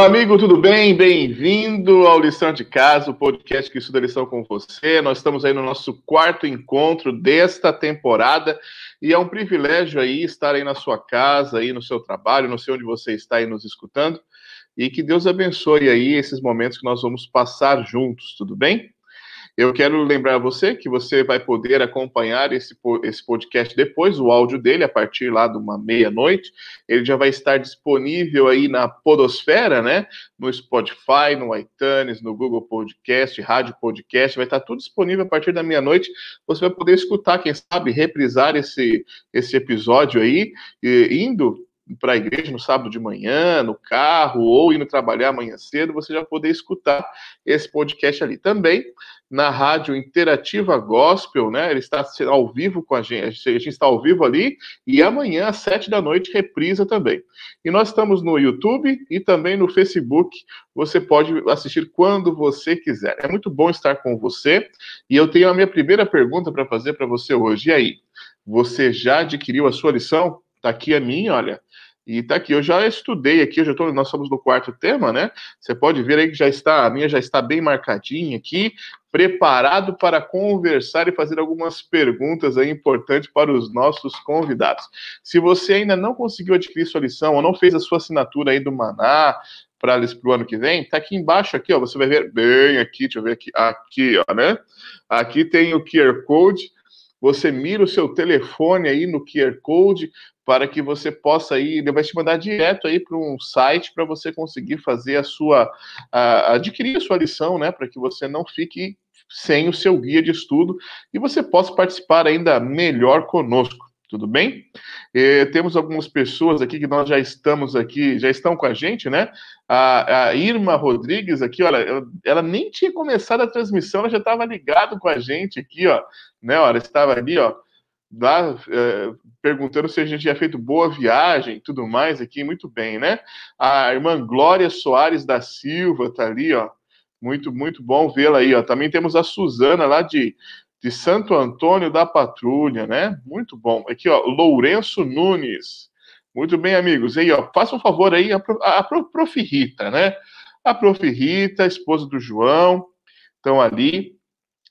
Olá, amigo, tudo bem? Bem-vindo ao Lição de Casa, o podcast que estuda lição com você. Nós estamos aí no nosso quarto encontro desta temporada e é um privilégio aí estar aí na sua casa, aí no seu trabalho, não sei onde você está aí nos escutando. E que Deus abençoe aí esses momentos que nós vamos passar juntos, tudo bem? Eu quero lembrar você que você vai poder acompanhar esse, esse podcast depois, o áudio dele, a partir lá de uma meia-noite. Ele já vai estar disponível aí na Podosfera, né? No Spotify, no iTunes, no Google Podcast, Rádio Podcast, vai estar tudo disponível a partir da meia-noite. Você vai poder escutar, quem sabe, reprisar esse, esse episódio aí, indo para a igreja no sábado de manhã, no carro, ou indo trabalhar amanhã cedo, você já poder escutar esse podcast ali. Também na rádio Interativa Gospel, né? Ele está ao vivo com a gente, a gente está ao vivo ali, e amanhã, às sete da noite, reprisa também. E nós estamos no YouTube e também no Facebook. Você pode assistir quando você quiser. É muito bom estar com você. E eu tenho a minha primeira pergunta para fazer para você hoje. E aí? Você já adquiriu a sua lição? Tá aqui a minha, olha. E tá aqui, eu já estudei aqui, eu já tô, nós estamos no quarto tema, né? Você pode ver aí que já está, a minha já está bem marcadinha aqui, preparado para conversar e fazer algumas perguntas aí importantes para os nossos convidados. Se você ainda não conseguiu adquirir sua lição ou não fez a sua assinatura aí do Maná para o ano que vem, tá aqui embaixo aqui, ó, você vai ver bem aqui, deixa eu ver aqui, aqui, ó, né? Aqui tem o QR Code, você mira o seu telefone aí no QR Code, para que você possa ir, ele vai te mandar direto aí para um site para você conseguir fazer a sua, a, adquirir a sua lição, né, para que você não fique sem o seu guia de estudo e você possa participar ainda melhor conosco. Tudo bem? Temos algumas pessoas aqui que nós já estamos aqui, já estão com a gente, né? A, a Irma Rodrigues aqui, olha, ela, ela nem tinha começado a transmissão, ela já estava ligado com a gente aqui, ó, né? Olha, estava ali, ó, lá é, perguntando se a gente tinha feito boa viagem tudo mais aqui, muito bem, né? A irmã Glória Soares da Silva tá ali, ó. Muito, muito bom vê-la aí, ó. Também temos a Suzana lá de, de Santo Antônio da Patrulha, né? Muito bom. Aqui, ó, Lourenço Nunes. Muito bem, amigos. E aí, ó, faça um favor aí, a, a, a Prof. Rita, né? A Prof. Rita, esposa do João, estão ali.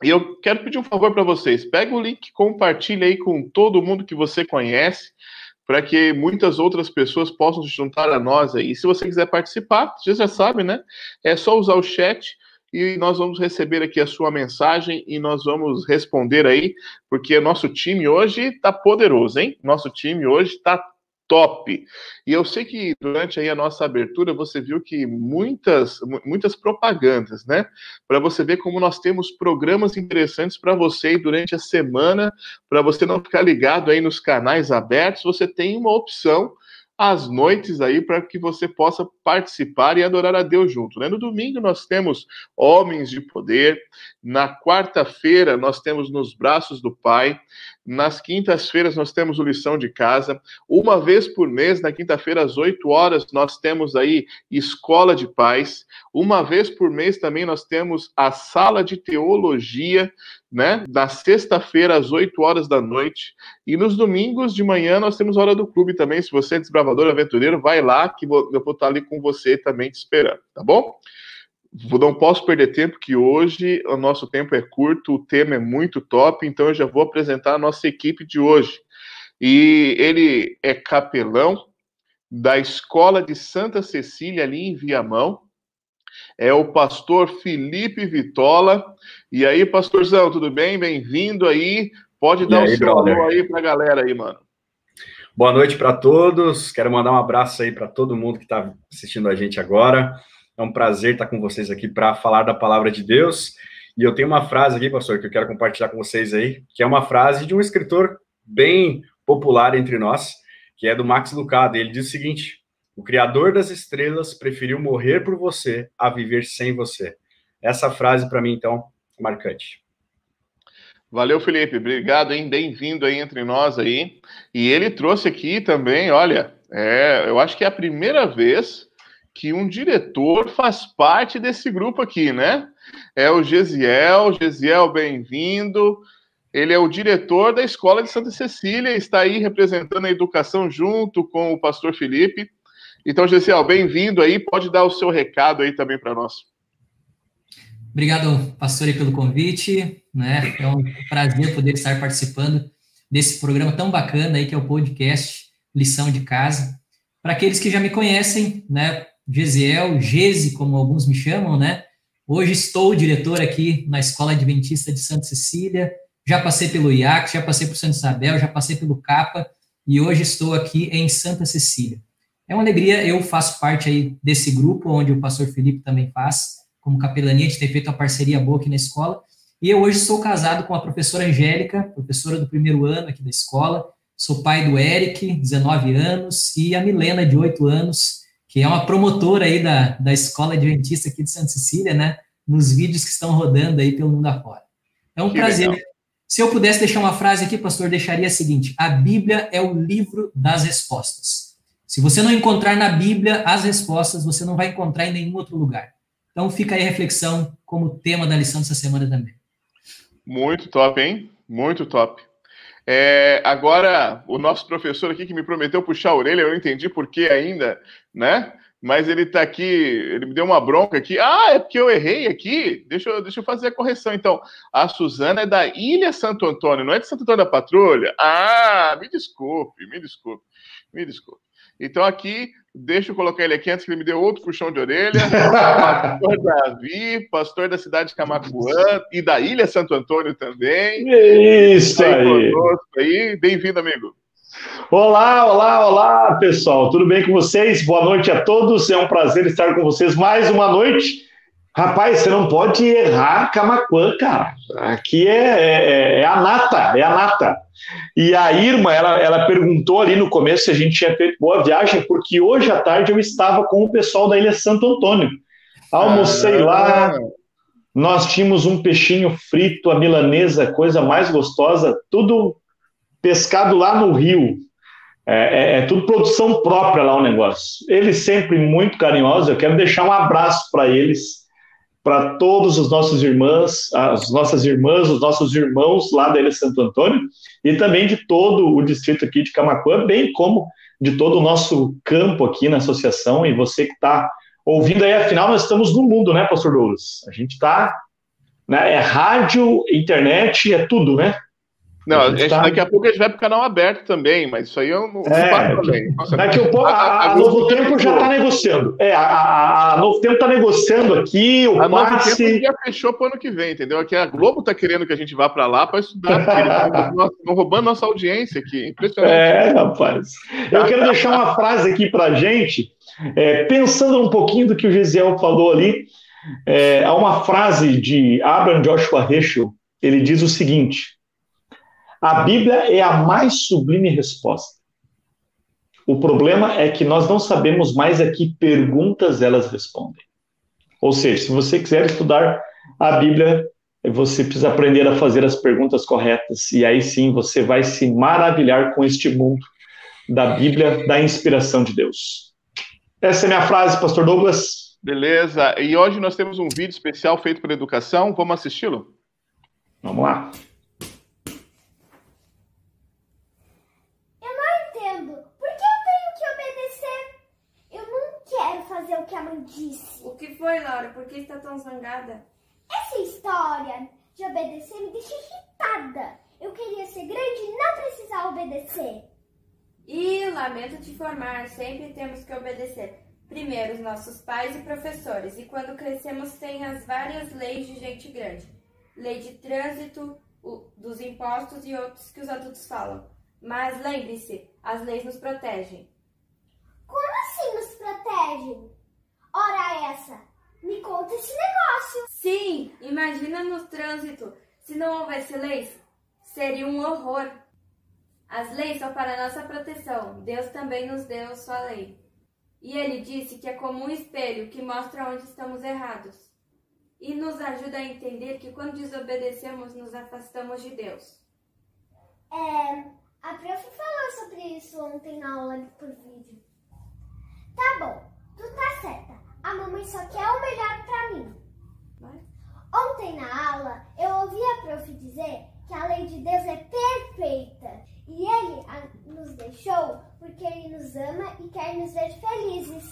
E eu quero pedir um favor para vocês. Pega o link, compartilha aí com todo mundo que você conhece, para que muitas outras pessoas possam se juntar a nós aí. E se você quiser participar, você já sabe, né? É só usar o chat e nós vamos receber aqui a sua mensagem e nós vamos responder aí, porque nosso time hoje está poderoso, hein? Nosso time hoje está top. E eu sei que durante aí a nossa abertura você viu que muitas muitas propagandas, né? Para você ver como nós temos programas interessantes para você durante a semana, para você não ficar ligado aí nos canais abertos, você tem uma opção às noites aí para que você possa participar e adorar a Deus junto. Né? No domingo nós temos Homens de Poder, na quarta-feira nós temos Nos Braços do Pai, nas quintas-feiras nós temos o Lição de Casa, uma vez por mês, na quinta-feira às 8 horas, nós temos aí Escola de Paz, uma vez por mês também nós temos a Sala de Teologia, né? Na sexta-feira, às 8 horas da noite. E nos domingos de manhã nós temos a hora do clube também. Se você é desbravador aventureiro, vai lá que eu vou estar ali com você também te esperando, tá bom? Não posso perder tempo, que hoje o nosso tempo é curto, o tema é muito top, então eu já vou apresentar a nossa equipe de hoje. E ele é capelão da Escola de Santa Cecília, ali em Viamão, é o pastor Felipe Vitola. E aí, pastorzão, tudo bem? Bem-vindo aí. Pode dar o seu alô aí para a galera aí, mano. Boa noite para todos. Quero mandar um abraço aí para todo mundo que está assistindo a gente agora. É um prazer estar com vocês aqui para falar da palavra de Deus. E eu tenho uma frase aqui, pastor, que eu quero compartilhar com vocês aí, que é uma frase de um escritor bem popular entre nós, que é do Max Lucado. Ele diz o seguinte: o Criador das estrelas preferiu morrer por você a viver sem você. Essa frase, para mim, então, é marcante. Valeu, Felipe. Obrigado, hein? Bem-vindo aí entre nós aí. E ele trouxe aqui também, olha, é, eu acho que é a primeira vez que um diretor faz parte desse grupo aqui, né? É o Gesiel. Gesiel, bem-vindo. Ele é o diretor da Escola de Santa Cecília, está aí representando a educação junto com o pastor Felipe. Então, Gessiel, bem-vindo aí, pode dar o seu recado aí também para nós. Obrigado, pastor, pelo convite, né? É um prazer poder estar participando desse programa tão bacana aí que é o podcast Lição de Casa. Para aqueles que já me conhecem, né, Gesiel, Gese, como alguns me chamam, né? Hoje estou diretor aqui na Escola Adventista de Santa Cecília, já passei pelo IAC, já passei por Santa Isabel, já passei pelo CAPA e hoje estou aqui em Santa Cecília. É uma alegria, eu faço parte aí desse grupo, onde o pastor Felipe também faz, como capelania, de ter feito uma parceria boa aqui na escola. E eu hoje sou casado com a professora Angélica, professora do primeiro ano aqui da escola. Sou pai do Eric, 19 anos, e a Milena, de 8 anos, que é uma promotora aí da, da Escola Adventista aqui de Santa Cecília, né? Nos vídeos que estão rodando aí pelo mundo afora. É um que prazer. Legal. Se eu pudesse deixar uma frase aqui, pastor, deixaria a seguinte: a Bíblia é o livro das respostas. Se você não encontrar na Bíblia as respostas, você não vai encontrar em nenhum outro lugar. Então fica aí a reflexão como tema da lição dessa semana também. Muito top, hein? Muito top. É, agora, o nosso professor aqui que me prometeu puxar a orelha, eu não entendi por que ainda, né? Mas ele está aqui, ele me deu uma bronca aqui. Ah, é porque eu errei aqui. Deixa eu, deixa eu fazer a correção. Então, a Suzana é da Ilha Santo Antônio, não é de Santo Antônio da Patrulha? Ah, me desculpe, me desculpe, me desculpe. Então, aqui, deixa eu colocar ele aqui antes que ele me dê outro puxão de orelha. pastor Davi, pastor da cidade de Camacuã e da Ilha Santo Antônio também. Isso aí. aí. Bem-vindo, amigo. Olá, olá, olá, pessoal. Tudo bem com vocês? Boa noite a todos. É um prazer estar com vocês mais uma noite. Rapaz, você não pode errar Camacuã, cara. Aqui é, é, é, a nata, é a nata. E a Irma, ela, ela perguntou ali no começo se a gente tinha feito boa viagem, porque hoje à tarde eu estava com o pessoal da Ilha Santo Antônio. Almocei ah. lá, nós tínhamos um peixinho frito, a milanesa, coisa mais gostosa, tudo pescado lá no rio. É, é, é, tudo produção própria lá o negócio. Eles sempre muito carinhosos. Eu quero deixar um abraço para eles, para todos os nossos irmãs, as nossas irmãs, os nossos irmãos lá da Ilha Santo Antônio e também de todo o distrito aqui de Camacuã, bem como de todo o nosso campo aqui na associação. E você que está ouvindo aí, afinal, nós estamos no mundo, né, Pastor Douglas? A gente está. Né, é rádio, internet, é tudo, né? Não, a gente, tá... daqui a pouco a gente vai para o canal aberto também, mas isso aí eu não, é, não Daqui a pouco a, a, a Novo Tempo já está negociando. É, a, a, Novo Tempo está negociando aqui o a passe. Novo Tempo já fechou para o ano que vem, entendeu? Aqui a Globo está querendo que a gente vá para lá para estudar, porque estão roubando nossa audiência aqui. Impressionante. É, rapaz. Eu quero deixar uma frase aqui para a gente, é, pensando um pouquinho do que o Gisiel falou ali. É, há uma frase de Abraham Joshua Heschel, ele diz o seguinte a Bíblia é a mais sublime resposta. O problema é que nós não sabemos mais a que perguntas elas respondem. Ou seja, se você quiser estudar a Bíblia, você precisa aprender a fazer as perguntas corretas. E aí sim você vai se maravilhar com este mundo da Bíblia, da inspiração de Deus. Essa é a minha frase, Pastor Douglas. Beleza. E hoje nós temos um vídeo especial feito para educação. Vamos assisti-lo? Vamos lá. Disse. O que foi, Laura? Por que está tão zangada? Essa história de obedecer me deixa irritada. Eu queria ser grande e não precisar obedecer. E lamento te informar, sempre temos que obedecer. Primeiro os nossos pais e professores, e quando crescemos tem as várias leis de gente grande. Lei de trânsito, o, dos impostos e outros que os adultos falam. Mas lembre-se, as leis nos protegem. Como assim nos protegem? Ora essa, me conta esse negócio. Sim, imagina no trânsito. Se não houvesse leis, seria um horror. As leis são para nossa proteção. Deus também nos deu sua lei. E ele disse que é como um espelho que mostra onde estamos errados. E nos ajuda a entender que quando desobedecemos, nos afastamos de Deus. É, a prof falou sobre isso ontem na aula por vídeo. Tá bom, tu tá certa a mamãe só quer o melhor para mim. Ontem na aula eu ouvi a prof dizer que a lei de Deus é perfeita e ele nos deixou porque ele nos ama e quer nos ver felizes.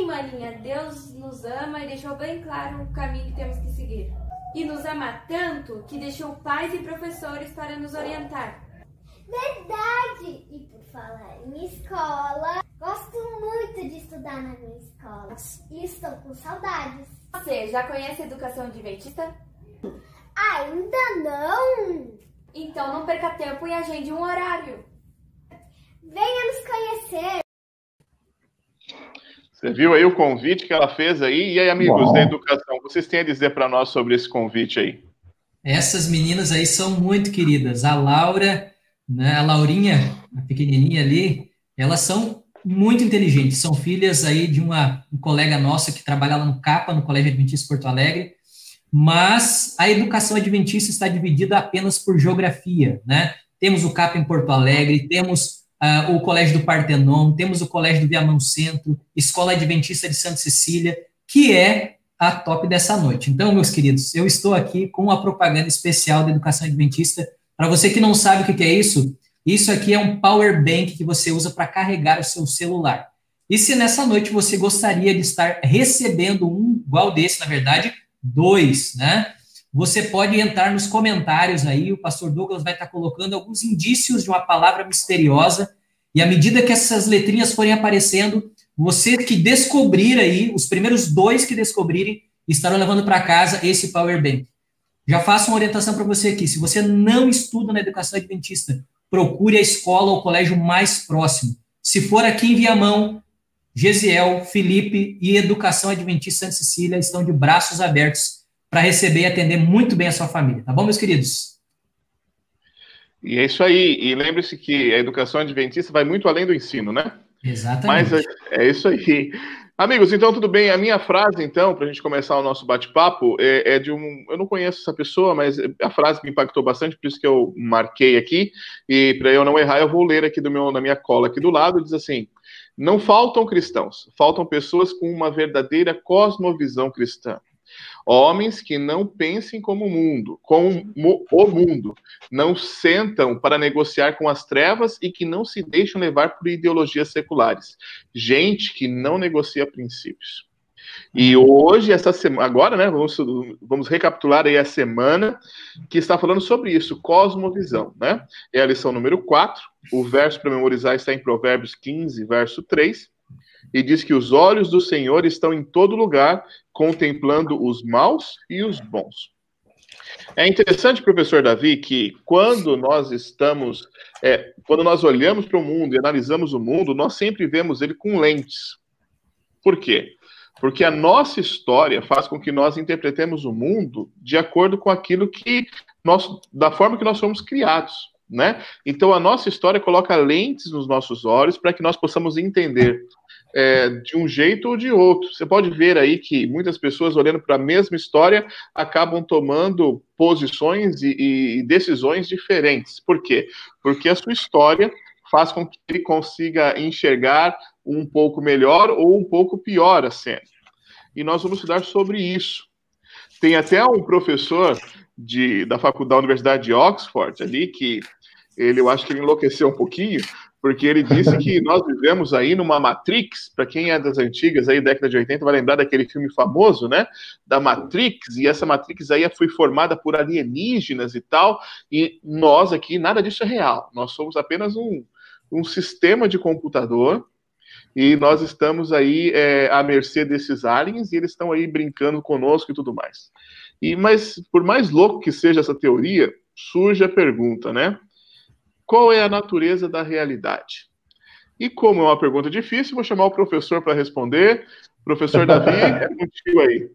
uma linha. Deus nos ama e deixou bem claro o caminho que temos que seguir. E nos ama tanto que deixou pais e professores para nos orientar. Verdade! E por falar em escola, gosto muito de estudar na minha escola. E estou com saudades. Você já conhece a educação adventista? Ainda não! Então não perca tempo e agende um horário. Venha nos conhecer! Você viu aí o convite que ela fez aí? E aí, amigos Bom. da educação, vocês têm a dizer para nós sobre esse convite aí? Essas meninas aí são muito queridas. A Laura, né, a Laurinha, a pequenininha ali, elas são muito inteligentes. São filhas aí de uma um colega nossa que trabalha lá no CAPA, no Colégio Adventista Porto Alegre. Mas a educação adventista está dividida apenas por geografia, né? Temos o CAPA em Porto Alegre, temos ah, o Colégio do Partenon, temos o Colégio do Viamão Centro, Escola Adventista de Santa Cecília, que é a top dessa noite. Então, meus queridos, eu estou aqui com uma propaganda especial da educação adventista. Para você que não sabe o que é isso, isso aqui é um power bank que você usa para carregar o seu celular. E se nessa noite você gostaria de estar recebendo um igual desse, na verdade, dois, né? Você pode entrar nos comentários aí, o pastor Douglas vai estar colocando alguns indícios de uma palavra misteriosa, e à medida que essas letrinhas forem aparecendo, você que descobrir aí, os primeiros dois que descobrirem, estarão levando para casa esse Power Bank. Já faço uma orientação para você aqui. Se você não estuda na educação adventista, procure a escola ou colégio mais próximo. Se for aqui em Viamão, Gesiel, Felipe e Educação Adventista Santa Cecília estão de braços abertos para receber e atender muito bem a sua família. Tá bom, meus queridos? E é isso aí. E lembre-se que a educação adventista vai muito além do ensino, né? Exatamente. Mas é, é isso aí. Amigos, então tudo bem. A minha frase, então, para a gente começar o nosso bate-papo, é, é de um. Eu não conheço essa pessoa, mas a frase me impactou bastante, por isso que eu marquei aqui. E para eu não errar, eu vou ler aqui do meu, na minha cola aqui do lado. Diz assim: Não faltam cristãos, faltam pessoas com uma verdadeira cosmovisão cristã. Homens que não pensem como o mundo, como o mundo, não sentam para negociar com as trevas e que não se deixam levar por ideologias seculares. Gente que não negocia princípios. E hoje, essa semana, agora, né, vamos, vamos recapitular aí a semana que está falando sobre isso, cosmovisão, né? É a lição número 4, o verso para memorizar está em Provérbios 15, verso 3, e diz que os olhos do Senhor estão em todo lugar, contemplando os maus e os bons. É interessante, professor Davi, que quando nós estamos, é, quando nós olhamos para o mundo e analisamos o mundo, nós sempre vemos ele com lentes. Por quê? Porque a nossa história faz com que nós interpretemos o mundo de acordo com aquilo que nós, da forma que nós fomos criados, né? Então a nossa história coloca lentes nos nossos olhos para que nós possamos entender é, de um jeito ou de outro. Você pode ver aí que muitas pessoas, olhando para a mesma história, acabam tomando posições e, e, decisões diferentes. Por quê? Porque a sua história faz com que ele consiga enxergar um pouco melhor ou um pouco pior a cena. E nós vamos estudar sobre isso. Tem até um professor de, da faculdade da Universidade de Oxford ali que ele, eu acho que ele enlouqueceu um pouquinho, porque ele disse que nós vivemos aí numa Matrix, para quem é das antigas, aí década de 80, vai lembrar daquele filme famoso, né, da Matrix, e essa Matrix aí foi formada por alienígenas e tal, e nós aqui, nada disso é real, nós somos apenas um, um sistema de computador, e nós estamos aí é, à mercê desses aliens, e eles estão aí brincando conosco e tudo mais. E, mas, por mais louco que seja essa teoria, surge a pergunta, né, qual é a natureza da realidade? E como é uma pergunta difícil, vou chamar o professor para responder. Professor Davi, é contigo aí.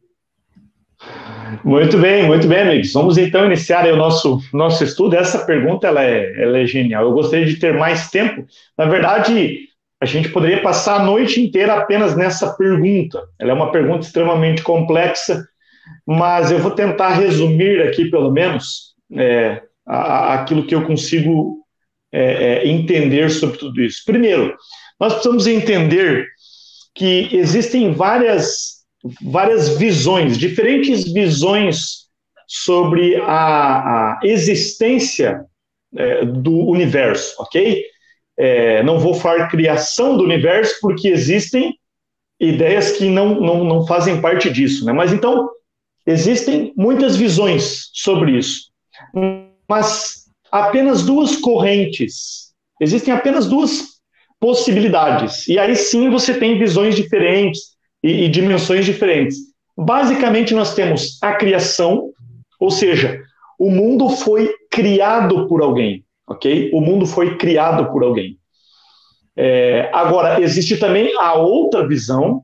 Muito bem, muito bem, amigos. Vamos então iniciar o nosso, nosso estudo. Essa pergunta ela é, ela é genial. Eu gostaria de ter mais tempo. Na verdade, a gente poderia passar a noite inteira apenas nessa pergunta. Ela é uma pergunta extremamente complexa, mas eu vou tentar resumir aqui, pelo menos, é, aquilo que eu consigo é, é, entender sobre tudo isso? Primeiro, nós precisamos entender que existem várias, várias visões, diferentes visões sobre a, a existência é, do universo, ok? É, não vou falar criação do universo, porque existem ideias que não, não, não fazem parte disso. Né? Mas então, existem muitas visões sobre isso. Mas apenas duas correntes. Existem apenas duas possibilidades. E aí sim você tem visões diferentes e, e dimensões diferentes. Basicamente, nós temos a criação, ou seja, o mundo foi criado por alguém, ok? O mundo foi criado por alguém. É, agora, existe também a outra visão,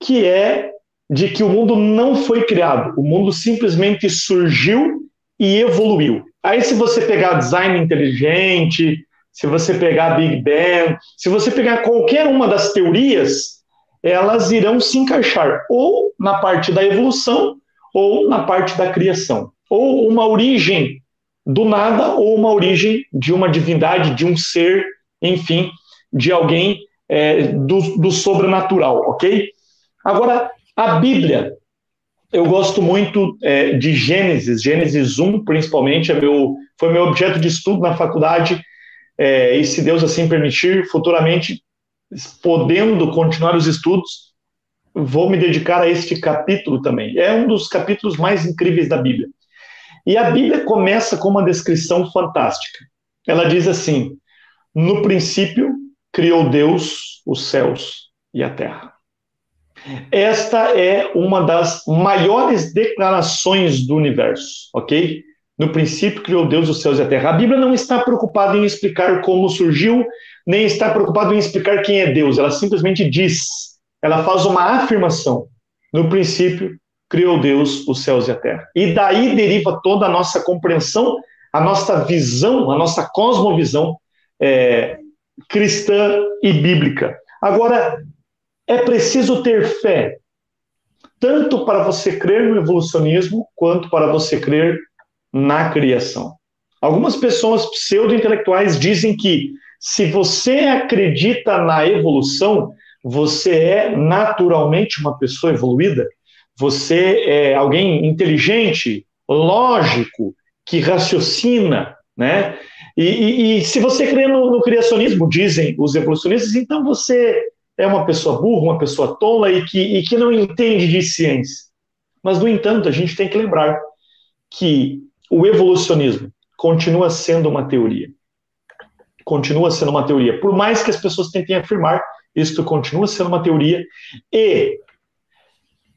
que é de que o mundo não foi criado, o mundo simplesmente surgiu e evoluiu. Aí, se você pegar design inteligente, se você pegar Big Bang, se você pegar qualquer uma das teorias, elas irão se encaixar ou na parte da evolução ou na parte da criação, ou uma origem do nada ou uma origem de uma divindade, de um ser, enfim, de alguém é, do, do sobrenatural, ok? Agora, a Bíblia, eu gosto muito é, de Gênesis, Gênesis 1, principalmente, é meu, foi meu objeto de estudo na faculdade, é, e se Deus assim permitir, futuramente, podendo continuar os estudos, vou me dedicar a este capítulo também. É um dos capítulos mais incríveis da Bíblia. E a Bíblia começa com uma descrição fantástica. Ela diz assim: No princípio criou Deus os céus e a terra. Esta é uma das maiores declarações do universo, ok? No princípio criou Deus os céus e a terra. A Bíblia não está preocupada em explicar como surgiu, nem está preocupada em explicar quem é Deus. Ela simplesmente diz, ela faz uma afirmação. No princípio criou Deus os céus e a terra. E daí deriva toda a nossa compreensão, a nossa visão, a nossa cosmovisão é, cristã e bíblica. Agora, é preciso ter fé, tanto para você crer no evolucionismo, quanto para você crer na criação. Algumas pessoas pseudo-intelectuais dizem que se você acredita na evolução, você é naturalmente uma pessoa evoluída, você é alguém inteligente, lógico, que raciocina, né? E, e, e se você crê no, no, criacionismo, dizem os evolucionistas, então você é uma pessoa burra, uma pessoa tola e que, e que não entende de ciência. Mas, no entanto, a gente tem que lembrar que o evolucionismo continua sendo uma teoria. Continua sendo uma teoria. Por mais que as pessoas tentem afirmar, isto continua sendo uma teoria. E,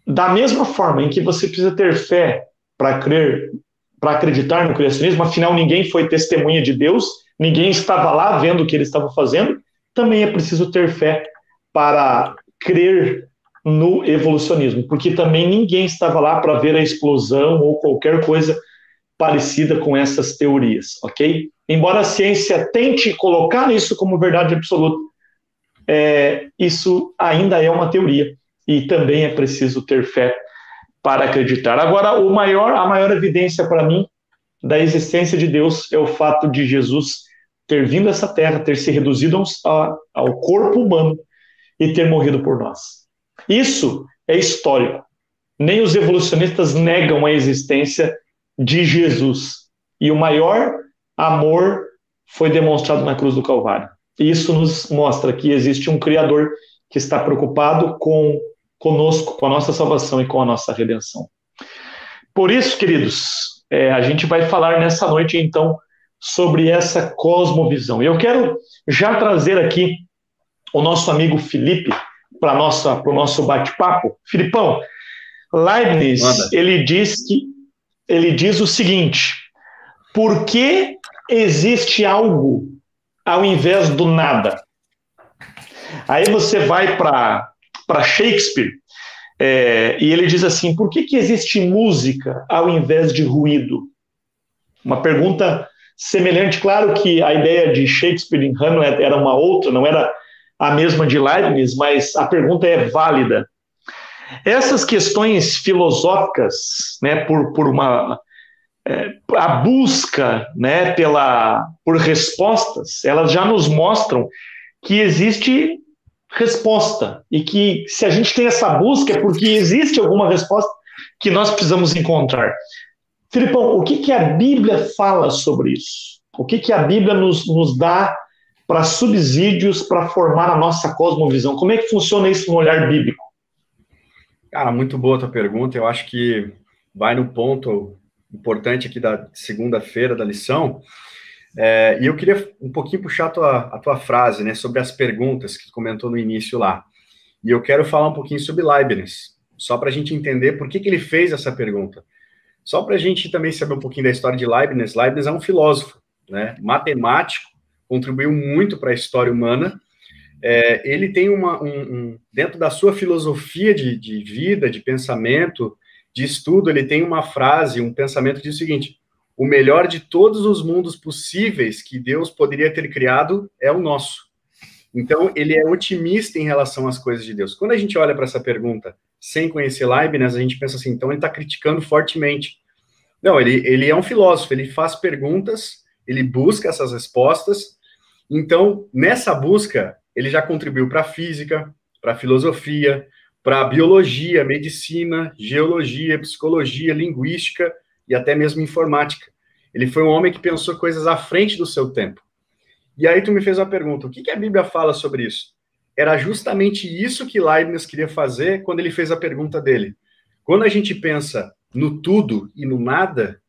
da mesma forma em que você precisa ter fé para crer, para acreditar no criacionismo, afinal ninguém foi testemunha de Deus, ninguém estava lá vendo o que ele estava fazendo, também é preciso ter fé para crer no evolucionismo, porque também ninguém estava lá para ver a explosão ou qualquer coisa parecida com essas teorias, ok? Embora a ciência tente colocar isso como verdade absoluta, é, isso ainda é uma teoria e também é preciso ter fé para acreditar. Agora, o maior, a maior evidência para mim da existência de Deus é o fato de Jesus ter vindo a essa terra, ter se reduzido ao corpo humano e ter morrido por nós. Isso é histórico. Nem os evolucionistas negam a existência de Jesus. E o maior amor foi demonstrado na cruz do Calvário. E isso nos mostra que existe um Criador que está preocupado com conosco, com a nossa salvação e com a nossa redenção. Por isso, queridos, é, a gente vai falar nessa noite, então, sobre essa cosmovisão. Eu quero já trazer aqui o nosso amigo Felipe para o nosso bate-papo. Filipão, Leibniz, Manda. ele diz que ele diz o seguinte: por que existe algo ao invés do nada? Aí você vai para Shakespeare é, e ele diz assim: por que, que existe música ao invés de ruído? Uma pergunta semelhante, claro que a ideia de Shakespeare em Hamlet era uma outra, não era a mesma de Leibniz, mas a pergunta é válida. Essas questões filosóficas, né, por, por uma é, a busca, né, pela por respostas, elas já nos mostram que existe resposta e que se a gente tem essa busca é porque existe alguma resposta que nós precisamos encontrar. Filipão, o que, que a Bíblia fala sobre isso? O que, que a Bíblia nos, nos dá para subsídios para formar a nossa cosmovisão? Como é que funciona isso no olhar bíblico? Cara, muito boa a tua pergunta. Eu acho que vai no ponto importante aqui da segunda-feira da lição. É, e eu queria um pouquinho puxar a tua, a tua frase, né, sobre as perguntas que tu comentou no início lá. E eu quero falar um pouquinho sobre Leibniz, só para a gente entender por que, que ele fez essa pergunta. Só para a gente também saber um pouquinho da história de Leibniz. Leibniz é um filósofo, né, matemático, contribuiu muito para a história humana. É, ele tem uma, um, um, dentro da sua filosofia de, de vida, de pensamento, de estudo, ele tem uma frase, um pensamento que diz o seguinte: o melhor de todos os mundos possíveis que Deus poderia ter criado é o nosso. Então, ele é otimista em relação às coisas de Deus. Quando a gente olha para essa pergunta sem conhecer Leibniz, a gente pensa assim, então ele está criticando fortemente. Não, ele, ele é um filósofo, ele faz perguntas, ele busca essas respostas. Então, nessa busca, ele já contribuiu para a física, para a filosofia, para biologia, medicina, geologia, psicologia, linguística e até mesmo informática. Ele foi um homem que pensou coisas à frente do seu tempo. E aí tu me fez uma pergunta, o que, que a Bíblia fala sobre isso? Era justamente isso que Leibniz queria fazer quando ele fez a pergunta dele. Quando a gente pensa no tudo e no nada,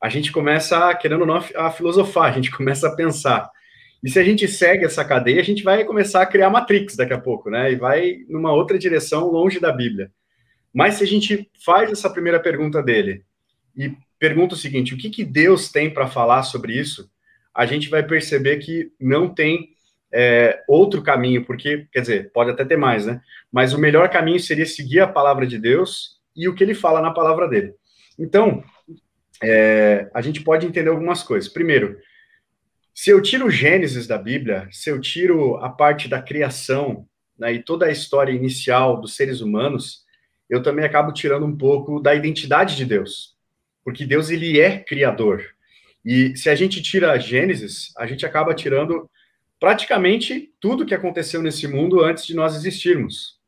a gente começa, querendo não, a filosofar, a gente começa a pensar. E se a gente segue essa cadeia, a gente vai começar a criar Matrix daqui a pouco, né? E vai numa outra direção longe da Bíblia. Mas se a gente faz essa primeira pergunta dele e pergunta o seguinte: o que, que Deus tem para falar sobre isso? A gente vai perceber que não tem é, outro caminho, porque, quer dizer, pode até ter mais, né? Mas o melhor caminho seria seguir a palavra de Deus e o que ele fala na palavra dele. Então, é, a gente pode entender algumas coisas. Primeiro, se eu tiro Gênesis da Bíblia, se eu tiro a parte da criação né, e toda a história inicial dos seres humanos, eu também acabo tirando um pouco da identidade de Deus, porque Deus ele é criador. E se a gente tira Gênesis, a gente acaba tirando praticamente tudo que aconteceu nesse mundo antes de nós existirmos.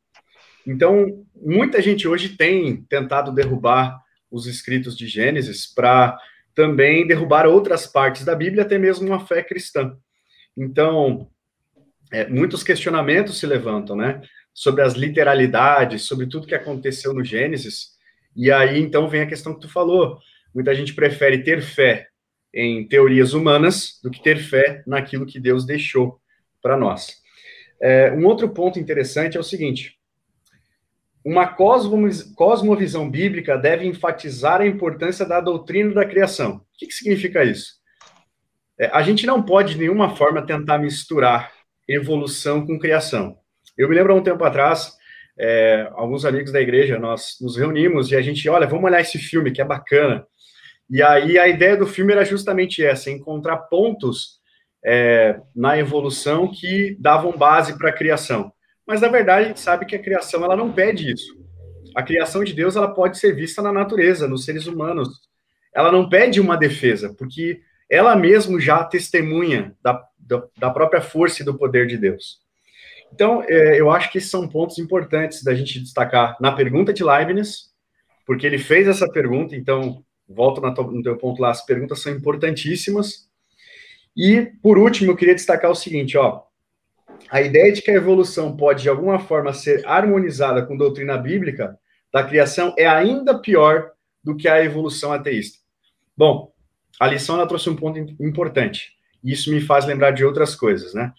Então, muita gente hoje tem tentado derrubar os escritos de Gênesis para também derrubar outras partes da Bíblia, até mesmo uma fé cristã. Então, é, muitos questionamentos se levantam, né? Sobre as literalidades, sobre tudo que aconteceu no Gênesis. E aí, então, vem a questão que tu falou. Muita gente prefere ter fé em teorias humanas do que ter fé naquilo que Deus deixou para nós. É, um outro ponto interessante é o seguinte: uma cosmovisão bíblica deve enfatizar a importância da doutrina da criação. O que, que significa isso? É, a gente não pode, de nenhuma forma, tentar misturar evolução com criação. Eu me lembro há um tempo atrás, é, alguns amigos da igreja, nós nos reunimos e a gente, olha, vamos olhar esse filme que é bacana. E aí a ideia do filme era justamente essa, encontrar pontos é, na evolução que davam base para a criação. Mas na verdade a gente sabe que a criação ela não pede isso. A criação de Deus ela pode ser vista na natureza, nos seres humanos. Ela não pede uma defesa, porque ela mesmo já testemunha da, da, própria força e do poder de Deus. Então, é, eu acho que são pontos importantes da gente destacar na pergunta de Leibniz, porque ele fez essa pergunta, então, volto no teu ponto lá, as perguntas são importantíssimas. E, por último, eu queria destacar o seguinte, ó, a ideia de que a evolução pode, de alguma forma, ser harmonizada com doutrina bíblica da criação é ainda pior do que a evolução ateísta. Bom, a lição ela trouxe um ponto importante. E isso me faz lembrar de outras coisas, né?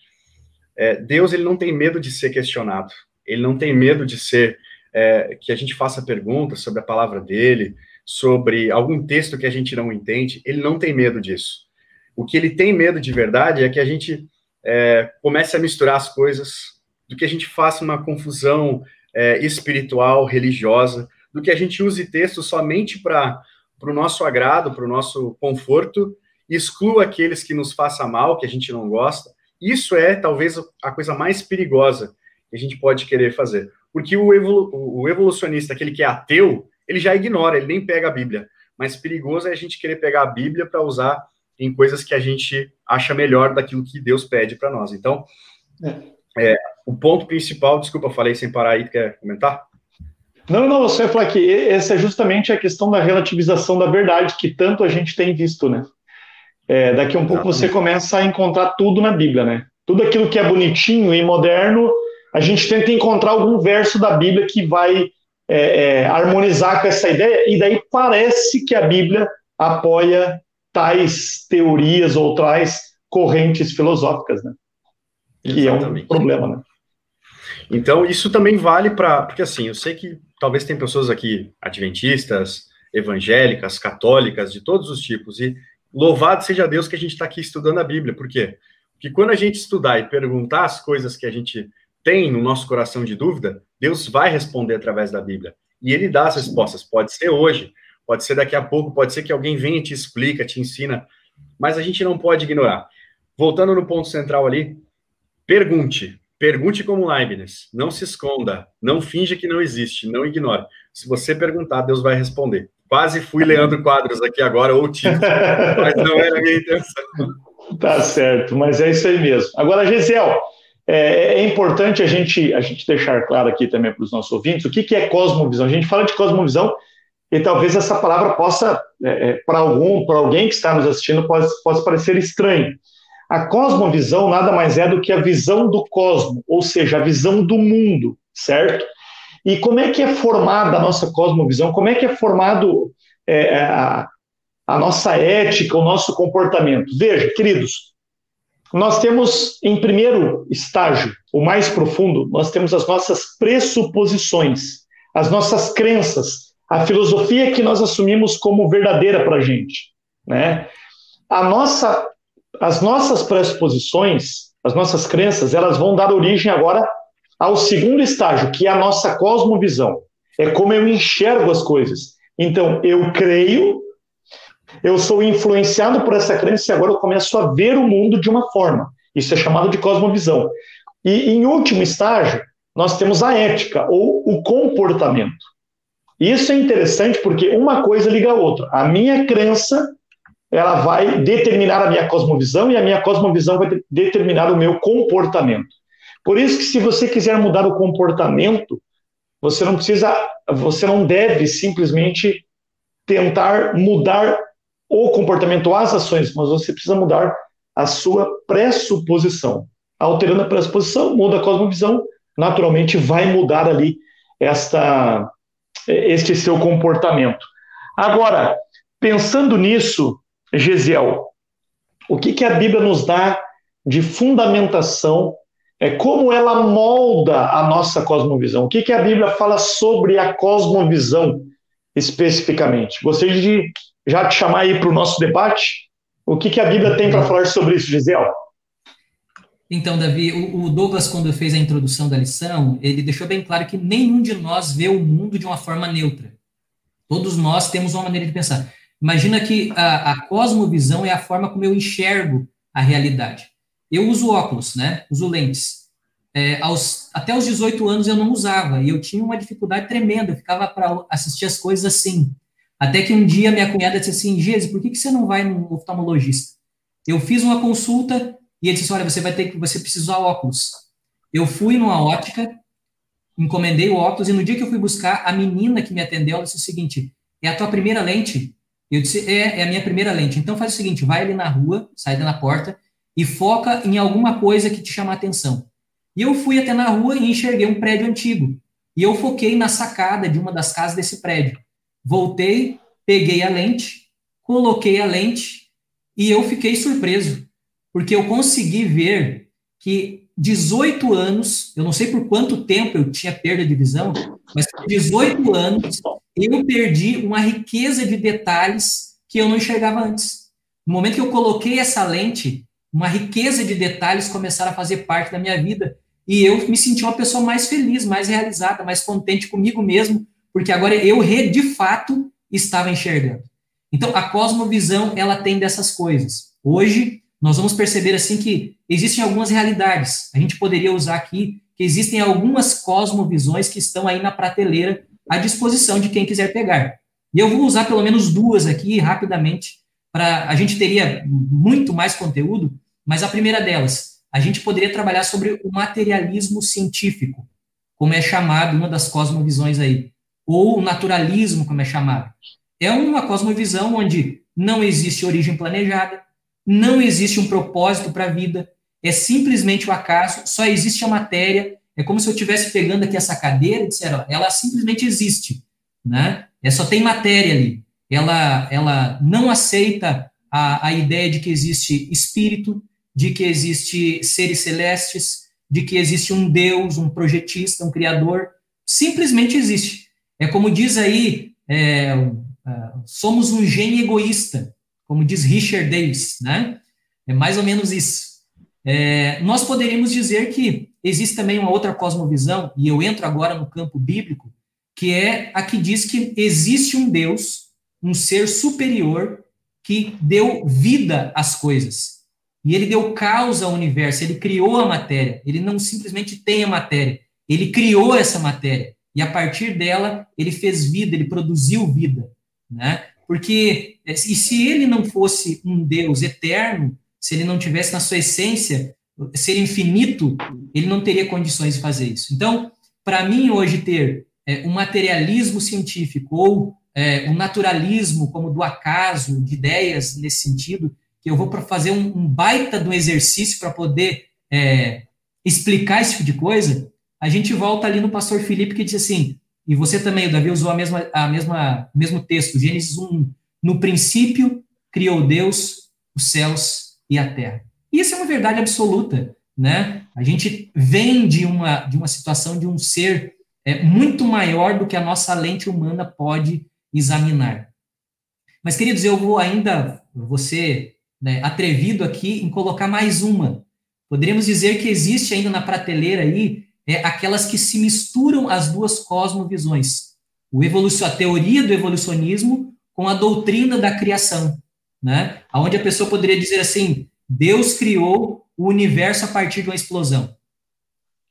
É, Deus ele não tem medo de ser questionado. Ele não tem medo de ser é, que a gente faça perguntas sobre a palavra dele, sobre algum texto que a gente não entende. Ele não tem medo disso. O que ele tem medo de verdade é que a gente é, comece a misturar as coisas, do que a gente faça uma confusão é, espiritual, religiosa, do que a gente use texto somente para o nosso agrado, para o nosso conforto, exclua aqueles que nos façam mal, que a gente não gosta. Isso é talvez a coisa mais perigosa que a gente pode querer fazer. Porque o, evolu o evolucionista, aquele que é ateu, ele já ignora, ele nem pega a Bíblia. Mas perigoso é a gente querer pegar a Bíblia para usar em coisas que a gente acha melhor daquilo que Deus pede para nós. Então, é. É, o ponto principal, desculpa, falei sem parar aí, quer comentar? Não, não, você ia falar que essa é justamente a questão da relativização da verdade que tanto a gente tem visto, né? É, daqui a um pouco você começa a encontrar tudo na Bíblia, né? Tudo aquilo que é bonitinho e moderno, a gente tenta encontrar algum verso da Bíblia que vai é, é, harmonizar com essa ideia, e daí parece que a Bíblia apoia tais teorias ou tais correntes filosóficas, né? Que Exatamente. é um problema, né? Então, isso também vale para. Porque, assim, eu sei que talvez tem pessoas aqui, adventistas, evangélicas, católicas, de todos os tipos, e louvado seja Deus que a gente está aqui estudando a Bíblia. Por quê? Porque quando a gente estudar e perguntar as coisas que a gente tem no nosso coração de dúvida, Deus vai responder através da Bíblia. E ele dá as respostas. Pode ser hoje, pode ser daqui a pouco, pode ser que alguém venha e te explica, te ensina, mas a gente não pode ignorar. Voltando no ponto central ali, pergunte. Pergunte como Leibniz. Não se esconda. Não finja que não existe. Não ignore. Se você perguntar, Deus vai responder. Quase fui Leandro Quadros aqui agora, ou Tito, mas não era a minha intenção. Tá certo, mas é isso aí mesmo. Agora, Gisel, é, é, importante a gente, a gente deixar claro aqui também para os nossos ouvintes o que, que é cosmovisão. A gente fala de cosmovisão e talvez essa palavra possa, é, é para algum, para alguém que está nos assistindo, possa, possa parecer estranho. A cosmovisão nada mais é do que a visão do cosmo, ou seja, a visão do mundo, certo? E como é que é formada a nossa cosmovisão? Como é que é formado é, é a, a nossa ética, o nosso comportamento? Veja, queridos, nós temos, em primeiro estágio, o mais profundo, nós temos as nossas pressuposições, as nossas crenças, a filosofia que nós assumimos como verdadeira para a gente. Né? A nossa, as nossas pressuposições, as nossas crenças, elas vão dar origem agora ao segundo estágio, que é a nossa cosmovisão. É como eu enxergo as coisas. Então, eu creio eu sou influenciado por essa crença e agora eu começo a ver o mundo de uma forma. Isso é chamado de cosmovisão. E, em último estágio, nós temos a ética, ou o comportamento. Isso é interessante porque uma coisa liga a outra. A minha crença ela vai determinar a minha cosmovisão e a minha cosmovisão vai determinar o meu comportamento. Por isso que se você quiser mudar o comportamento, você não precisa, você não deve simplesmente tentar mudar o comportamento, as ações, mas você precisa mudar a sua pressuposição. Alterando a pressuposição, muda a cosmovisão, naturalmente vai mudar ali esta, este seu comportamento. Agora, pensando nisso, Gesiel, o que, que a Bíblia nos dá de fundamentação, é como ela molda a nossa cosmovisão? O que, que a Bíblia fala sobre a cosmovisão especificamente? Gostaria de já te chamar aí para o nosso debate. O que, que a Bíblia tem para falar sobre isso, Gisele? Então, Davi, o, Douglas, quando fez a introdução da lição, ele deixou bem claro que nenhum de nós vê o mundo de uma forma neutra. Todos nós temos uma maneira de pensar. Imagina que a, a cosmovisão é a forma como eu enxergo a realidade. Eu uso óculos, né? Uso lentes. É, aos, até os 18 anos eu não usava e eu tinha uma dificuldade tremenda. Eu ficava para assistir as coisas assim. Até que um dia minha cunhada disse assim, Gese, por que, que você não vai no oftalmologista? Eu fiz uma consulta ele disse, olha, você vai ter que, você precisa usar óculos. Eu fui numa ótica, encomendei o óculos e no dia que eu fui buscar, a menina que me atendeu, disse o seguinte, é a tua primeira lente? Eu disse, é, é a minha primeira lente. Então faz o seguinte, vai ali na rua, sai da porta e foca em alguma coisa que te chama a atenção. E eu fui até na rua e enxerguei um prédio antigo. E eu foquei na sacada de uma das casas desse prédio. Voltei, peguei a lente, coloquei a lente e eu fiquei surpreso, porque eu consegui ver que 18 anos, eu não sei por quanto tempo eu tinha perda de visão, mas por 18 anos eu perdi uma riqueza de detalhes que eu não enxergava antes. No momento que eu coloquei essa lente, uma riqueza de detalhes começaram a fazer parte da minha vida e eu me senti uma pessoa mais feliz, mais realizada, mais contente comigo mesmo, porque agora eu de fato estava enxergando. Então, a cosmovisão, ela tem dessas coisas. Hoje, nós vamos perceber assim que existem algumas realidades. A gente poderia usar aqui que existem algumas cosmovisões que estão aí na prateleira à disposição de quem quiser pegar. E eu vou usar pelo menos duas aqui rapidamente para a gente teria muito mais conteúdo, mas a primeira delas, a gente poderia trabalhar sobre o materialismo científico, como é chamado uma das cosmovisões aí ou naturalismo, como é chamado. É uma cosmovisão onde não existe origem planejada, não existe um propósito para a vida, é simplesmente o acaso, só existe a matéria, é como se eu estivesse pegando aqui essa cadeira e disser, ela simplesmente existe, né? É só tem matéria ali. Ela, ela não aceita a, a ideia de que existe espírito, de que existe seres celestes, de que existe um Deus, um projetista, um criador. Simplesmente existe. É como diz aí, é, somos um gene egoísta, como diz Richard Davis, né? É mais ou menos isso. É, nós poderíamos dizer que existe também uma outra cosmovisão, e eu entro agora no campo bíblico, que é a que diz que existe um Deus, um ser superior, que deu vida às coisas. E ele deu causa ao universo, ele criou a matéria. Ele não simplesmente tem a matéria, ele criou essa matéria. E a partir dela, ele fez vida, ele produziu vida. Né? Porque, e se ele não fosse um Deus eterno, se ele não tivesse na sua essência ser infinito, ele não teria condições de fazer isso. Então, para mim, hoje, ter é, um materialismo científico ou é, um naturalismo como do acaso, de ideias nesse sentido, que eu vou fazer um, um, baita do exercício para poder é, explicar esse tipo de coisa, a gente volta ali no pastor Felipe que diz assim, e você também, o Davi usou a mesma, a mesma, mesmo texto, Gênesis 1, no princípio criou Deus os céus e a terra. Isso é uma verdade absoluta, né? A gente vem de uma, de uma situação de um ser é, muito maior do que a nossa lente humana pode examinar. Mas, queridos, eu vou ainda, você né, atrevido aqui em colocar mais uma. Poderíamos dizer que existe ainda na prateleira aí é, aquelas que se misturam as duas cosmovisões. O evolucio, a teoria do evolucionismo com a doutrina da criação né? Onde a pessoa poderia dizer assim: Deus criou o universo a partir de uma explosão,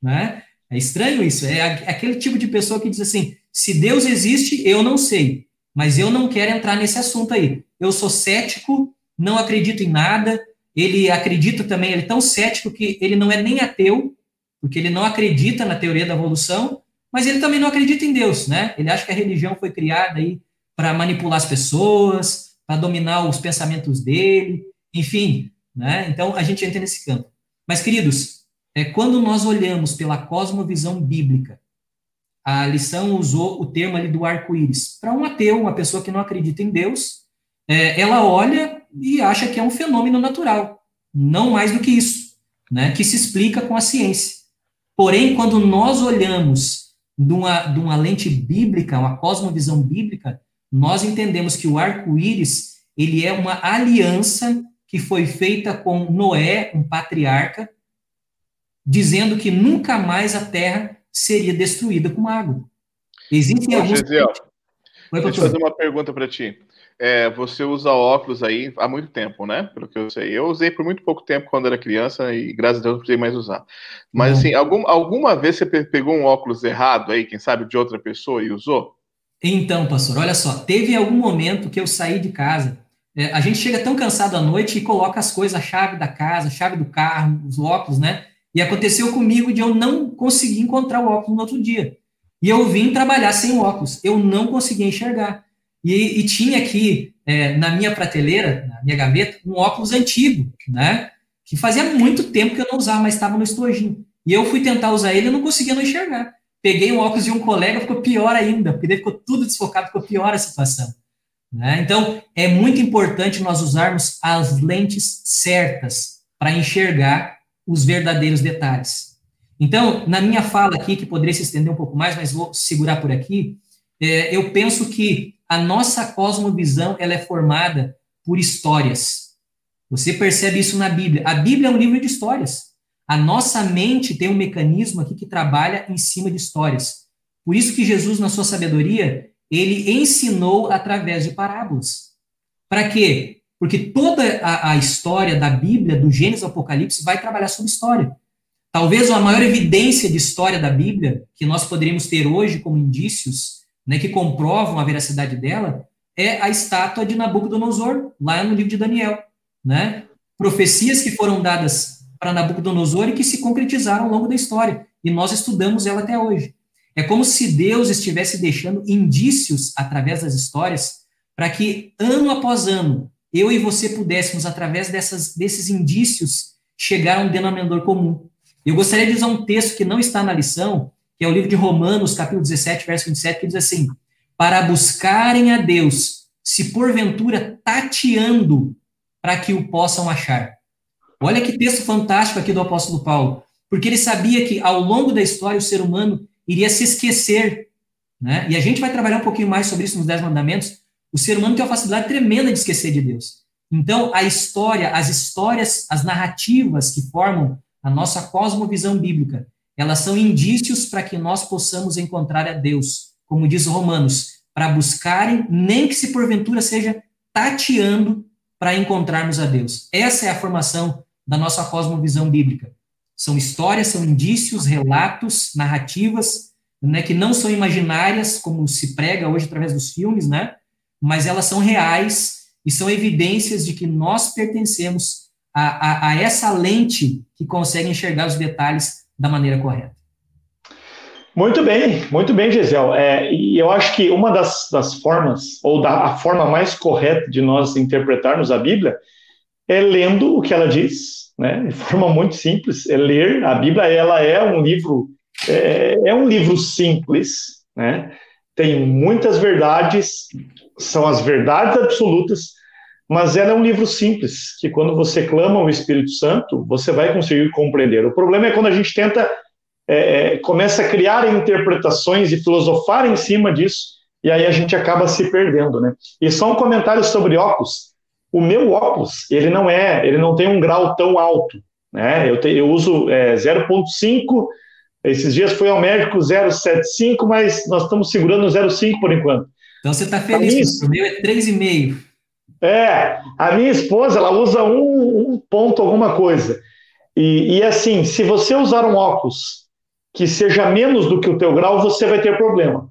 né? É estranho isso. É aquele tipo de pessoa que diz assim: se Deus existe, eu não sei, mas eu não quero entrar nesse assunto aí. Eu sou cético, não acredito em nada. Ele acredita também, ele é tão cético que ele não é nem ateu, porque ele não acredita na teoria da evolução, mas ele também não acredita em Deus, né? Ele acha que a religião foi criada aí para manipular as pessoas, para dominar os pensamentos dele, enfim, né? Então a gente entra nesse campo. Mas, queridos, é, quando nós olhamos pela cosmovisão bíblica, a lição usou o termo ali do arco-íris. Para um ateu, uma pessoa que não acredita em Deus, é, ela olha e acha que é um fenômeno natural, não mais do que isso, né? Que se explica com a ciência. Porém, quando nós olhamos de uma, de uma lente bíblica, uma cosmovisão bíblica, nós entendemos que o arco-íris ele é uma aliança que foi feita com Noé, um patriarca, dizendo que nunca mais a terra seria destruída com água. Existem Ô, alguns. Gisele, deixa eu fazer uma pergunta para ti. É, você usa óculos aí há muito tempo, né? Pelo que eu sei. Eu usei por muito pouco tempo quando era criança e graças a Deus não precisei mais usar. Mas assim, algum, alguma vez você pegou um óculos errado aí, quem sabe de outra pessoa e usou? Então, pastor, olha só, teve algum momento que eu saí de casa. É, a gente chega tão cansado à noite e coloca as coisas, a chave da casa, a chave do carro, os óculos, né? E aconteceu comigo de eu não conseguir encontrar o óculos no outro dia. E eu vim trabalhar sem óculos, eu não conseguia enxergar. E, e tinha aqui é, na minha prateleira, na minha gaveta, um óculos antigo, né? Que fazia muito tempo que eu não usava, mas estava no estojinho. E eu fui tentar usar ele e não conseguia não enxergar. Peguei o óculos de um colega, ficou pior ainda, porque daí ficou tudo desfocado, ficou pior a situação. Né? Então, é muito importante nós usarmos as lentes certas para enxergar os verdadeiros detalhes. Então, na minha fala aqui, que poderia se estender um pouco mais, mas vou segurar por aqui, é, eu penso que a nossa cosmovisão ela é formada por histórias. Você percebe isso na Bíblia. A Bíblia é um livro de histórias. A nossa mente tem um mecanismo aqui que trabalha em cima de histórias. Por isso que Jesus, na sua sabedoria, ele ensinou através de parábolas. Para quê? Porque toda a, a, história da Bíblia, do Gênesis ao Apocalipse, vai trabalhar sobre história. Talvez a maior evidência de história da Bíblia que nós poderíamos ter hoje como indícios, né, que comprovam a veracidade dela, é a estátua de Nabucodonosor, lá no livro de Daniel. Né? Profecias que foram dadas para Nabucodonosor e que se concretizaram ao longo da história. E nós estudamos ela até hoje. É como se Deus estivesse deixando indícios através das histórias para que, ano após ano, eu e você pudéssemos, através dessas, desses indícios, chegar a um denominador comum. Eu gostaria de usar um texto que não está na lição, que é o livro de Romanos, capítulo 17, verso 27, que diz assim: Para buscarem a Deus, se porventura tateando, para que o possam achar. Olha que texto fantástico aqui do apóstolo Paulo, porque ele sabia que ao longo da história o ser humano iria se esquecer, né? E a gente vai trabalhar um pouquinho mais sobre isso nos Dez Mandamentos. O ser humano tem uma facilidade tremenda de esquecer de Deus. Então, a história, as histórias, as narrativas que formam a nossa cosmovisão bíblica, elas são indícios para que nós possamos encontrar a Deus, como diz Romanos, para buscarem, nem que se porventura seja tateando para encontrarmos a Deus. Essa é a formação da nossa cosmovisão bíblica. São histórias, são indícios, relatos, narrativas, né, que não são imaginárias, como se prega hoje através dos filmes, né, mas elas são reais e são evidências de que nós pertencemos a, a, a essa lente que consegue enxergar os detalhes da maneira correta. Muito bem, muito bem, Gisel. É, e eu acho que uma das, das formas, ou da a forma mais correta de nós interpretarmos a Bíblia, é lendo o que ela diz, né? De forma muito simples, é ler. A Bíblia, ela é um livro, é, é um livro simples, né? Tem muitas verdades são as verdades absolutas, mas ela é um livro simples, que quando você clama ao Espírito Santo, você vai conseguir compreender. O problema é quando a gente tenta, é, é, começa a criar interpretações e filosofar em cima disso, e aí a gente acaba se perdendo, né? E só um comentário sobre óculos. O meu óculos, ele não é, ele não tem um grau tão alto, né? Eu, te, eu uso é, 0.5, esses dias foi ao médico 0.75, mas nós estamos segurando 0.5 por enquanto. Então você está feliz, o meu é 3,5. É, a minha esposa, ela usa um, um ponto alguma coisa. E, e, assim, se você usar um óculos que seja menos do que o teu grau, você vai ter problema.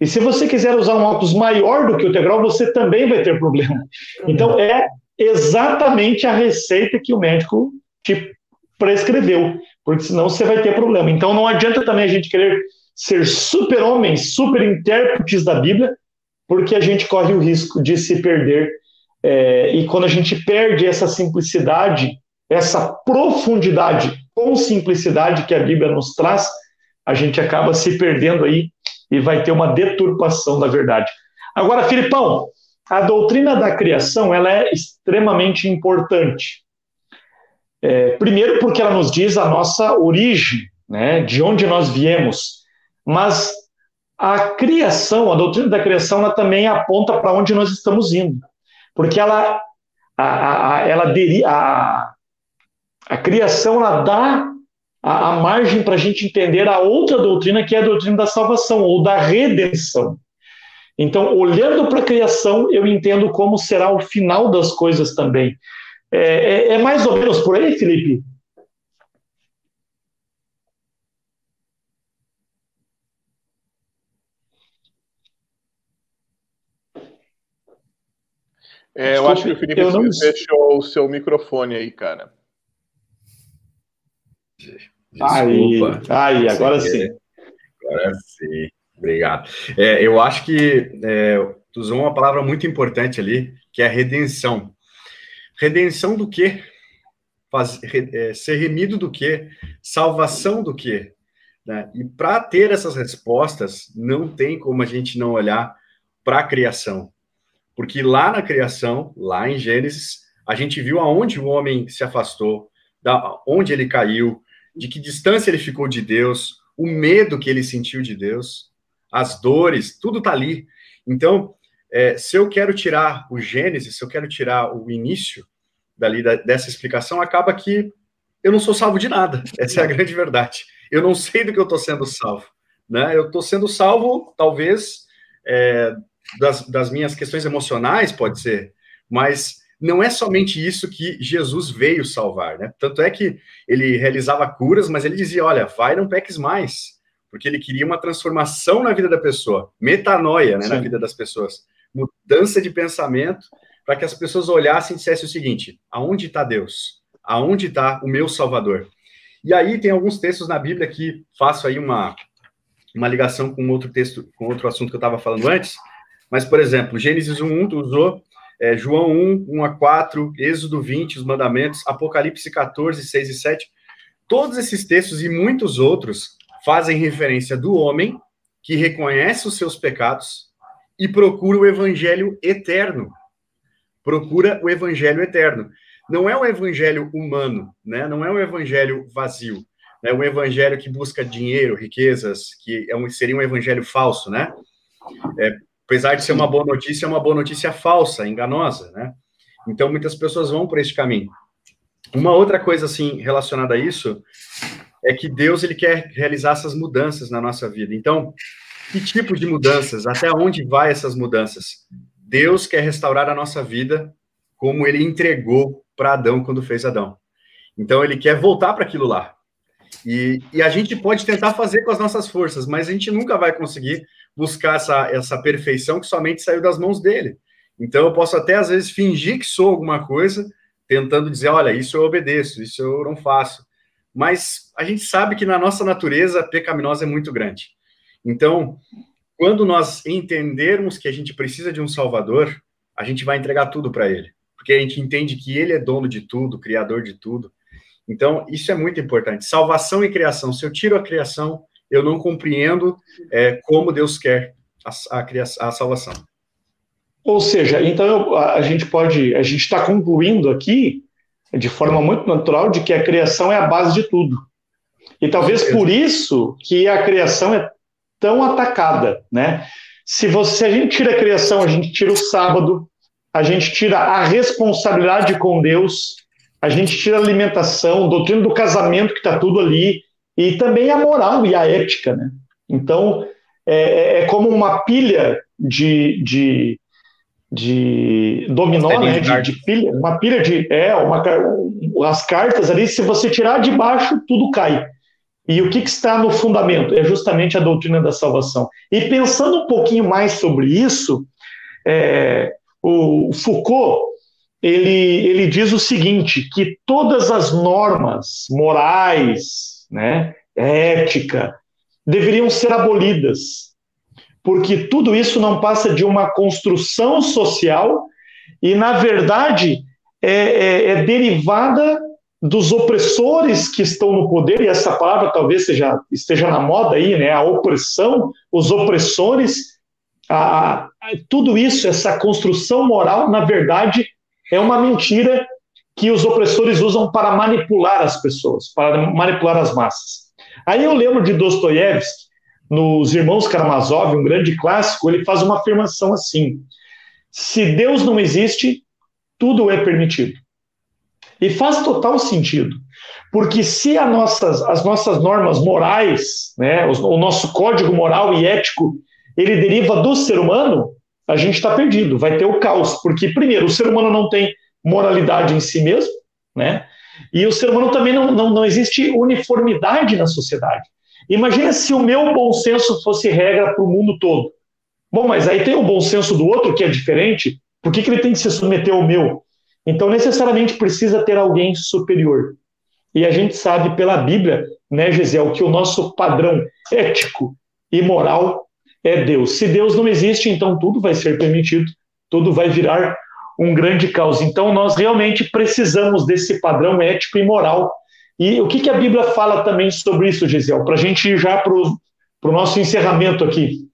E se você quiser usar um óculos maior do que o teu grau, você também vai ter problema. Então, é exatamente a receita que o médico te prescreveu, porque senão você vai ter problema. Então, não adianta também a gente querer ser super-homens, super-intérpretes da Bíblia, porque a gente corre o risco de se perder. É, e quando a gente perde essa simplicidade, essa profundidade com simplicidade que a Bíblia nos traz, a gente acaba se perdendo aí e vai ter uma deturpação da verdade. Agora, Filipão, a doutrina da criação ela é extremamente importante. É, primeiro, porque ela nos diz a nossa origem, né, de onde nós viemos, mas a criação, a doutrina da criação, ela também aponta para onde nós estamos indo. Porque ela, a, a, ela a, a criação ela dá a, a margem para a gente entender a outra doutrina, que é a doutrina da salvação, ou da redenção. Então, olhando para a criação, eu entendo como será o final das coisas também. É, é, é mais ou menos por aí, Felipe? É, eu acho que o Felipe não... fechou o seu microfone aí, cara. Desculpa. Aí, aí agora sim. Agora sim. Obrigado. É, eu acho que é, tu usou uma palavra muito importante ali, que é redenção. Redenção do quê? Faz, é, ser remido do quê? Salvação do quê? Né? E para ter essas respostas, não tem como a gente não olhar para a criação. Porque lá na criação, lá em Gênesis, a gente viu aonde o homem se afastou, da onde ele caiu, de que distância ele ficou de Deus, o medo que ele sentiu de Deus, as dores, tudo está ali. Então, é, se eu quero tirar o Gênesis, se eu quero tirar o início dali da, dessa explicação, acaba que eu não sou salvo de nada. Essa é a grande verdade. Eu não sei do que eu estou sendo salvo. Né? Eu estou sendo salvo, talvez, é, das, das minhas questões emocionais, pode ser, mas não é somente isso que Jesus veio salvar, né? Tanto é que ele realizava curas, mas ele dizia: olha, vai, não peques mais, porque ele queria uma transformação na vida da pessoa, metanoia, né, na vida das pessoas, mudança de pensamento, para que as pessoas olhassem e dissessem o seguinte: aonde está Deus? Aonde está o meu Salvador? E aí tem alguns textos na Bíblia que faço aí uma, uma ligação com outro texto, com outro assunto que eu estava falando antes, mas, por exemplo, Gênesis 1, 1 tu usou, é, João 1, 1 a 4, Êxodo 20, os mandamentos, Apocalipse 14, 6 e 7. todos esses textos e muitos outros fazem referência do homem que reconhece os seus pecados e procura o evangelho eterno. Procura o evangelho eterno. Não é um evangelho humano, né? Não é um evangelho vazio, né? Um evangelho que busca dinheiro, riquezas, que é um, seria um evangelho falso, né? É, apesar de ser uma boa notícia, é uma boa notícia falsa, enganosa, né? Então muitas pessoas vão por este caminho. Uma outra coisa assim relacionada a isso é que Deus ele quer realizar essas mudanças na nossa vida. Então, que tipo de mudanças? Até onde vai essas mudanças? Deus quer restaurar a nossa vida como ele entregou para Adão quando fez Adão. Então, ele quer voltar para aquilo lá. E, e, a gente pode tentar fazer com as nossas forças, mas a gente nunca vai conseguir buscar essa, essa perfeição que somente saiu das mãos dele. Então, eu posso até, às vezes, fingir que sou alguma coisa, tentando dizer: olha, isso eu obedeço, isso eu não faço. Mas a gente sabe que na nossa natureza pecaminosa é muito grande. Então, quando nós entendermos que a gente precisa de um Salvador, a gente vai entregar tudo para Ele, porque a gente entende que Ele é dono de tudo, criador de tudo. Então, isso é muito importante. Salvação e criação. Se eu tiro a criação, eu não compreendo é, como Deus quer a, a, criação, a salvação. Ou seja, então eu, a gente pode, a gente está concluindo aqui de forma muito natural de que a criação é a base de tudo. E talvez por isso que a criação é tão atacada, né? Se você a gente tira a criação, a gente tira o sábado, a gente tira a responsabilidade com Deus, a gente tira a alimentação, a doutrina do casamento que está tudo ali e também a moral e a ética, né? Então é, é como uma pilha de, de de dominó, né, de, de, pilha, uma pilha de, é, uma, as cartas ali, se você tirar de baixo, tudo cai. E o que, que, está no fundamento? É justamente a doutrina da salvação. E pensando um pouquinho mais sobre isso, é, o Foucault, ele, ele diz o seguinte, que todas as normas morais, né, ética, deveriam ser abolidas, porque tudo isso não passa de uma construção social e, na verdade, é, é, é derivada dos opressores que estão no poder, e essa palavra talvez seja, esteja na moda aí, né? A opressão, os opressores, a, a, tudo isso, essa construção moral, na verdade, é uma mentira que os opressores usam para manipular as pessoas, para manipular as massas. Aí eu lembro de Dostoiévski, nos Irmãos Karamazov, um grande clássico, ele faz uma afirmação assim: se Deus não existe, tudo é permitido. E faz total sentido, porque se nossas, as nossas normas morais, né, o, o nosso código moral e ético, ele deriva do ser humano, a gente está perdido, vai ter o caos, porque primeiro o ser humano não tem moralidade em si mesmo, né? E o ser humano também não, não, não existe uniformidade na sociedade. Imagina se o meu bom senso fosse regra para o mundo todo. Bom, mas aí tem o bom senso do outro que é diferente, por que, que ele tem que se submeter ao meu? Então, necessariamente precisa ter alguém superior. E a gente sabe pela Bíblia, né, Gisele, que o nosso padrão ético e moral é Deus. Se Deus não existe, então tudo vai ser permitido, tudo vai virar um grande caos. Então, nós realmente precisamos desse padrão ético e moral e o que, que a Bíblia fala também sobre isso, Gisele? Para a gente ir já para o nosso encerramento aqui.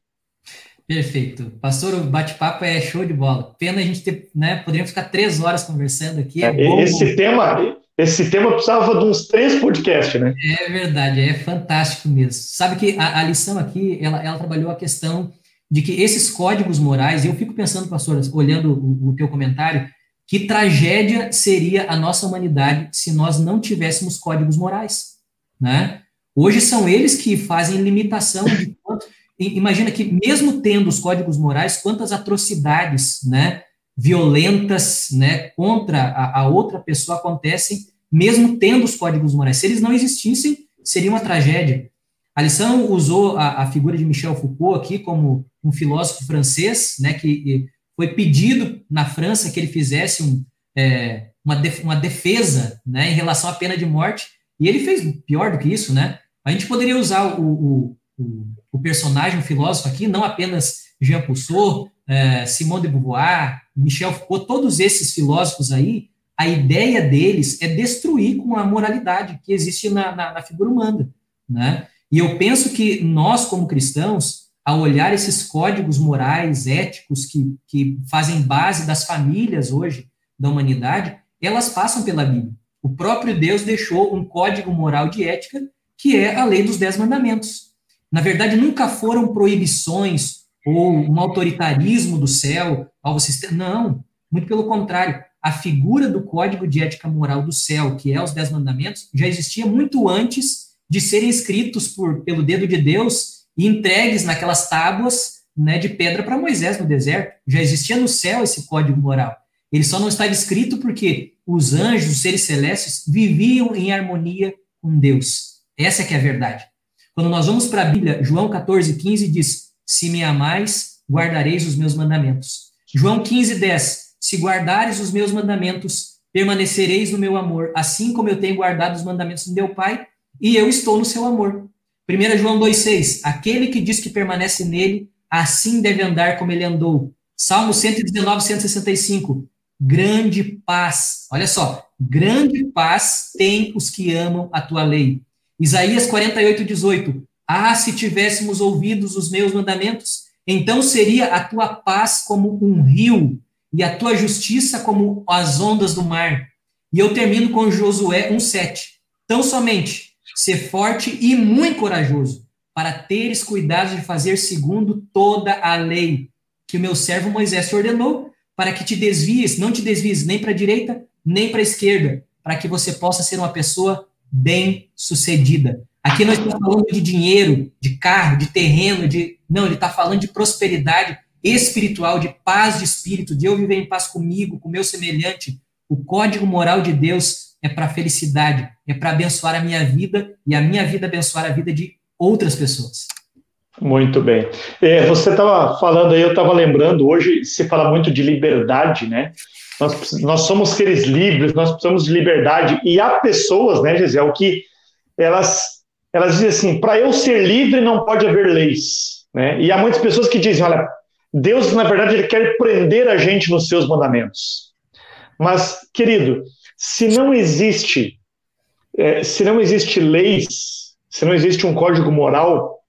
Perfeito. Pastor, o bate-papo é show de bola. Pena a gente ter, né? Poderíamos ficar três horas conversando aqui. É é, esse tema, esse tema precisava de uns três podcasts, né? É verdade, é fantástico mesmo. Sabe que a, a lição aqui, ela, ela trabalhou a questão de que esses códigos morais, eu fico pensando, pastor, olhando o, o teu comentário, que tragédia seria a nossa humanidade se nós não tivéssemos códigos morais, né? Hoje são eles que fazem limitação de quanto. Imagina que, mesmo tendo os códigos morais, quantas atrocidades né, violentas né, contra a, a, outra pessoa acontecem, mesmo tendo os códigos morais. Se eles não existissem, seria uma tragédia. A lição usou a, a figura de Michel Foucault aqui como um filósofo francês, né, que foi pedido na França que ele fizesse um, é, uma, def, uma defesa né, em relação à pena de morte, e ele fez pior do que isso, né? A gente poderia usar o, o, o personagem, o filósofo aqui, não apenas Jean Rousseau, é, Simone de Beauvoir, Michel Foucault, todos esses filósofos aí, a ideia deles é destruir com a moralidade que existe na, na, na figura humana, né? E eu penso que nós, como cristãos, ao olhar esses códigos morais, éticos, que, que fazem base das famílias hoje da humanidade, elas passam pela Bíblia. O próprio Deus deixou um código moral de ética, que é a lei dos dez mandamentos. Na verdade, nunca foram proibições ou um autoritarismo do céu ao sistema. Não, muito pelo contrário. A figura do código de ética moral do céu, que é os dez mandamentos, já existia muito antes de serem escritos por, pelo dedo de Deus e entregues naquelas tábuas né, de pedra para Moisés no deserto. Já existia no céu esse código moral. Ele só não estava escrito porque os anjos, os seres celestes, viviam em harmonia com Deus. Essa é que é a verdade. Quando nós vamos para a Bíblia, João 14, 15 diz: Se me amais, guardareis os meus mandamentos. João 15, 10: Se guardares os meus mandamentos, permanecereis no meu amor, assim como eu tenho guardado os mandamentos do meu Pai, e eu estou no seu amor. 1 João 2,6: Aquele que diz que permanece nele, assim deve andar como ele andou. Salmo 119, 165. Grande paz, olha só, grande paz tem os que amam a tua lei. Isaías 48, 18. Ah, se tivéssemos ouvidos os meus mandamentos, então seria a tua paz como um rio e a tua justiça como as ondas do mar. E eu termino com Josué 1,7. Tão somente ser forte e muito corajoso, para teres cuidado de fazer segundo toda a lei que o meu servo Moisés te ordenou, para que te desvies, não te desvies nem para a direita, nem para a esquerda, para que você possa ser uma pessoa bem-sucedida. Aqui nós estamos falando de dinheiro, de carro, de terreno, de. Não, ele está falando de prosperidade espiritual, de paz de espírito, de eu viver em paz comigo, com meu semelhante. O código moral de Deus é para felicidade, é para abençoar a minha vida e a minha vida abençoar a vida de outras pessoas. Muito bem. É, você estava falando aí, eu estava lembrando, hoje se fala muito de liberdade, né? Nós, nós somos seres livres, nós precisamos de liberdade. E há pessoas, né, Gisele, que elas, elas dizem assim: para eu ser livre não pode haver leis. Né? E há muitas pessoas que dizem: olha, Deus, na verdade, ele quer prender a gente nos seus mandamentos. Mas, querido, se não existe, é, se não existe leis, se não existe um código moral,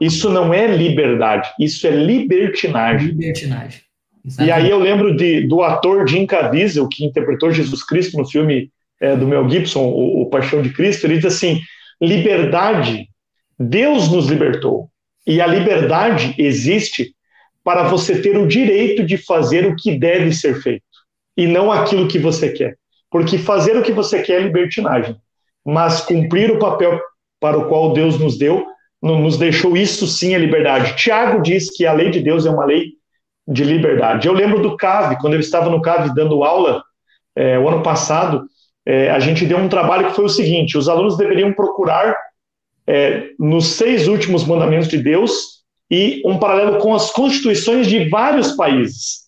isso não é liberdade, isso é libertinagem. Libertinagem. Exatamente. E aí eu lembro de, do ator Jim Caviezel, que interpretou Jesus Cristo no filme é, do Mel Gibson, o, o Paixão de Cristo, ele diz assim, liberdade, Deus nos libertou, e a liberdade existe para você ter o direito de fazer o que deve ser feito, e não aquilo que você quer. Porque fazer o que você quer é libertinagem, mas cumprir o papel para o qual Deus nos deu, nos deixou isso sim é liberdade. Tiago diz que a lei de Deus é uma lei de liberdade. Eu lembro do CAV, quando eu estava no CAV dando aula, é, o ano passado, é, a gente deu um trabalho que foi o seguinte: os alunos deveriam procurar é, nos seis últimos mandamentos de Deus e um paralelo com as constituições de vários países.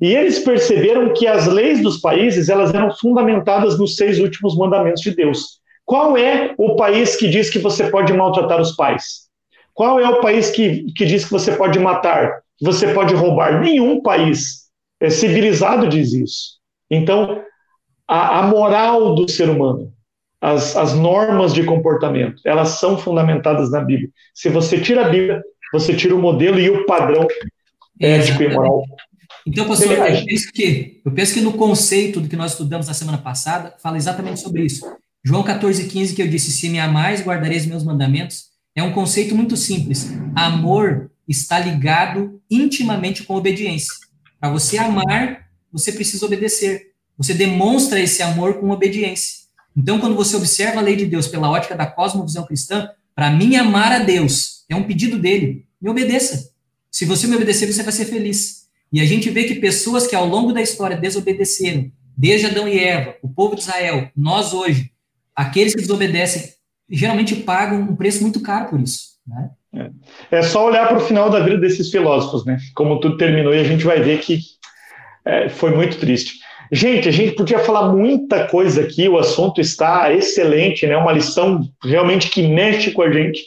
E eles perceberam que as leis dos países elas eram fundamentadas nos seis últimos mandamentos de Deus. Qual é o país que diz que você pode maltratar os pais? Qual é o país que, que diz que você pode matar, que você pode roubar? Nenhum país é civilizado diz isso. Então, a, a moral do ser humano, as, as normas de comportamento, elas são fundamentadas na Bíblia. Se você tira a Bíblia, você tira o modelo e o padrão ético e moral então, pastor, eu penso, que, eu penso que no conceito do que nós estudamos na semana passada, fala exatamente sobre isso. João 14, 15, que eu disse, se me amais, guardareis meus mandamentos, é um conceito muito simples. Amor está ligado intimamente com obediência. Para você amar, você precisa obedecer. Você demonstra esse amor com obediência. Então, quando você observa a lei de Deus pela ótica da cosmovisão cristã, para mim amar a Deus é um pedido dele. Me obedeça. Se você me obedecer, você vai ser feliz. E a gente vê que pessoas que ao longo da história desobedeceram, desde Adão e Eva, o povo de Israel, nós hoje, aqueles que desobedecem, geralmente pagam um preço muito caro por isso. Né? É. é só olhar para o final da vida desses filósofos, né? Como tudo terminou, e a gente vai ver que é, foi muito triste. Gente, a gente podia falar muita coisa aqui, o assunto está excelente, né? Uma lição realmente que mexe com a gente,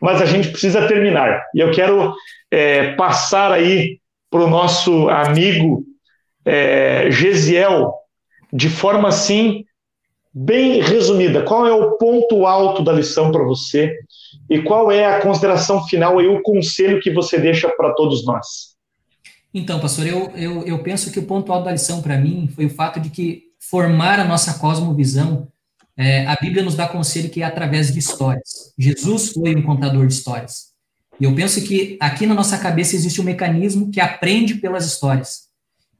mas a gente precisa terminar. E eu quero é, passar aí para o nosso amigo é, Gesiel de forma assim, bem resumida, qual é o ponto alto da lição para você e qual é a consideração final e o conselho que você deixa para todos nós? Então, pastor, eu, eu, eu penso que o ponto alto da lição para mim foi o fato de que formar a nossa cosmovisão, é, a Bíblia nos dá conselho que é através de histórias. Jesus foi um contador de histórias. E eu penso que aqui na nossa cabeça existe um mecanismo que aprende pelas histórias.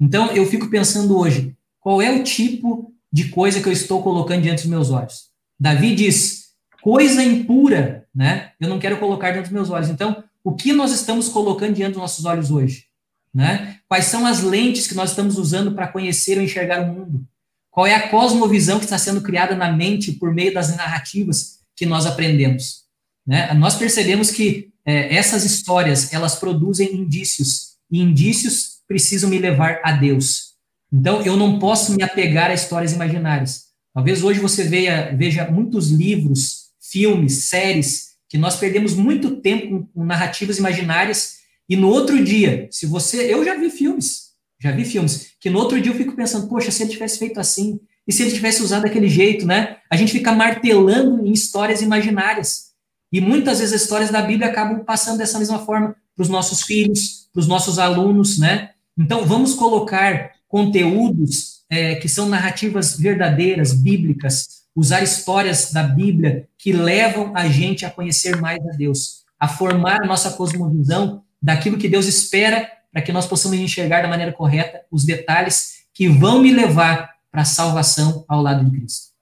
Então, eu fico pensando hoje, qual é o tipo de coisa que eu estou colocando diante dos meus olhos? Davi diz, coisa impura, né? Eu não quero colocar diante dos meus olhos. Então, o que nós estamos colocando diante dos nossos olhos hoje? Né? Quais são as lentes que nós estamos usando para conhecer ou enxergar o mundo? Qual é a cosmovisão que está sendo criada na mente por meio das narrativas que nós aprendemos? Né? Nós percebemos que é, essas histórias elas produzem indícios e indícios precisam me levar a Deus. Então eu não posso me apegar a histórias imaginárias. Talvez hoje você veja, veja muitos livros, filmes, séries que nós perdemos muito tempo com, narrativas imaginárias e no outro dia, se você. Eu já vi filmes, já vi filmes, que no outro dia eu fico pensando, poxa, se ele tivesse feito assim, e se ele tivesse usado daquele jeito, né? A gente fica martelando em histórias imaginárias. E muitas vezes as histórias da Bíblia acabam passando dessa mesma forma para os nossos filhos, para os nossos alunos, né? Então, vamos colocar conteúdos é, que são narrativas verdadeiras, bíblicas, usar histórias da Bíblia que levam a gente a conhecer mais a Deus, a formar a nossa cosmovisão daquilo que Deus espera para que nós possamos enxergar da maneira correta os detalhes que vão me levar para a salvação ao lado de Cristo.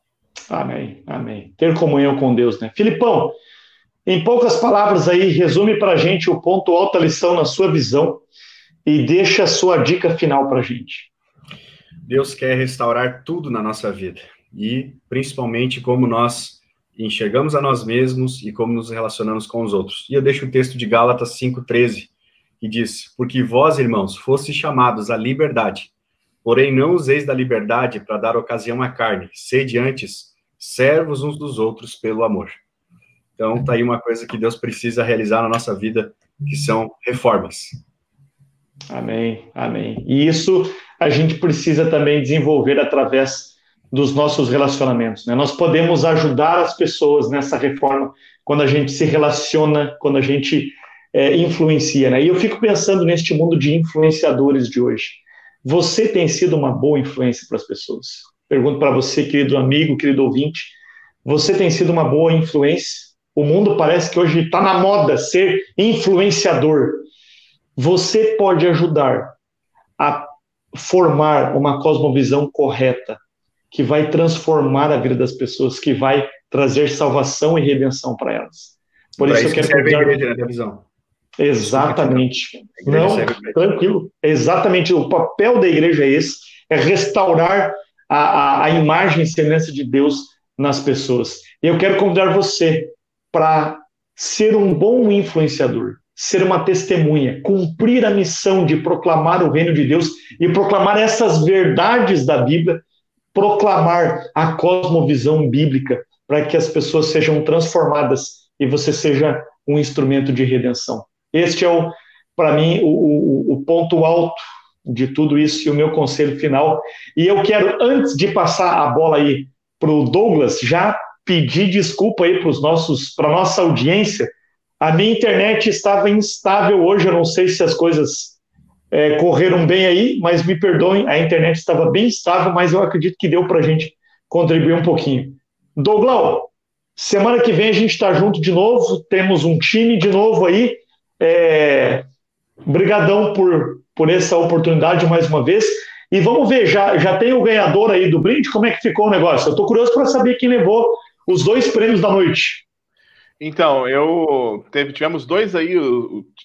Amém, amém. Ter comunhão com Deus, né? Filipão, em poucas palavras aí, resume para a gente o ponto alto da lição na sua visão e deixa a sua dica final para a gente. Deus quer restaurar tudo na nossa vida e principalmente como nós enxergamos a nós mesmos e como nos relacionamos com os outros. E eu deixo o texto de Gálatas 5:13 que diz: Porque vós, irmãos, fostes chamados à liberdade, porém não useis da liberdade para dar ocasião à carne, sede antes servos uns dos outros pelo amor. Então, tá aí uma coisa que Deus precisa realizar na nossa vida, que são reformas. Amém, amém. E isso a gente precisa também desenvolver através dos nossos relacionamentos. Né? Nós podemos ajudar as pessoas nessa reforma quando a gente se relaciona, quando a gente é, influencia. Né? E eu fico pensando neste mundo de influenciadores de hoje. Você tem sido uma boa influência para as pessoas? Pergunto para você, querido amigo, querido ouvinte, você tem sido uma boa influência? O mundo parece que hoje está na moda ser influenciador. Você pode ajudar a formar uma cosmovisão correta que vai transformar a vida das pessoas, que vai trazer salvação e redenção para elas. Por pra isso, isso eu quero que a igreja, né, visão. Exatamente. Não, tranquilo. Exatamente. O papel da igreja é esse: é restaurar a, a, a imagem e semelhança de Deus nas pessoas. E eu quero convidar você para ser um bom influenciador, ser uma testemunha, cumprir a missão de proclamar o reino de Deus e proclamar essas verdades da Bíblia, proclamar a cosmovisão bíblica para que as pessoas sejam transformadas e você seja um instrumento de redenção. Este é, o, para mim, o, o, o ponto alto de tudo isso e o meu conselho final. E eu quero, antes de passar a bola aí para o Douglas, já pedir desculpa aí para os nossos, para nossa audiência. A minha internet estava instável hoje, eu não sei se as coisas é, correram bem aí, mas me perdoem, a internet estava bem estável, mas eu acredito que deu para a gente contribuir um pouquinho. Douglas, semana que vem a gente está junto de novo, temos um time de novo aí. É, brigadão por, por essa oportunidade mais uma vez. E vamos ver, já, já tem o ganhador aí do brinde? Como é que ficou o negócio? Eu estou curioso para saber quem levou os dois prêmios da noite. Então, eu teve, tivemos dois aí.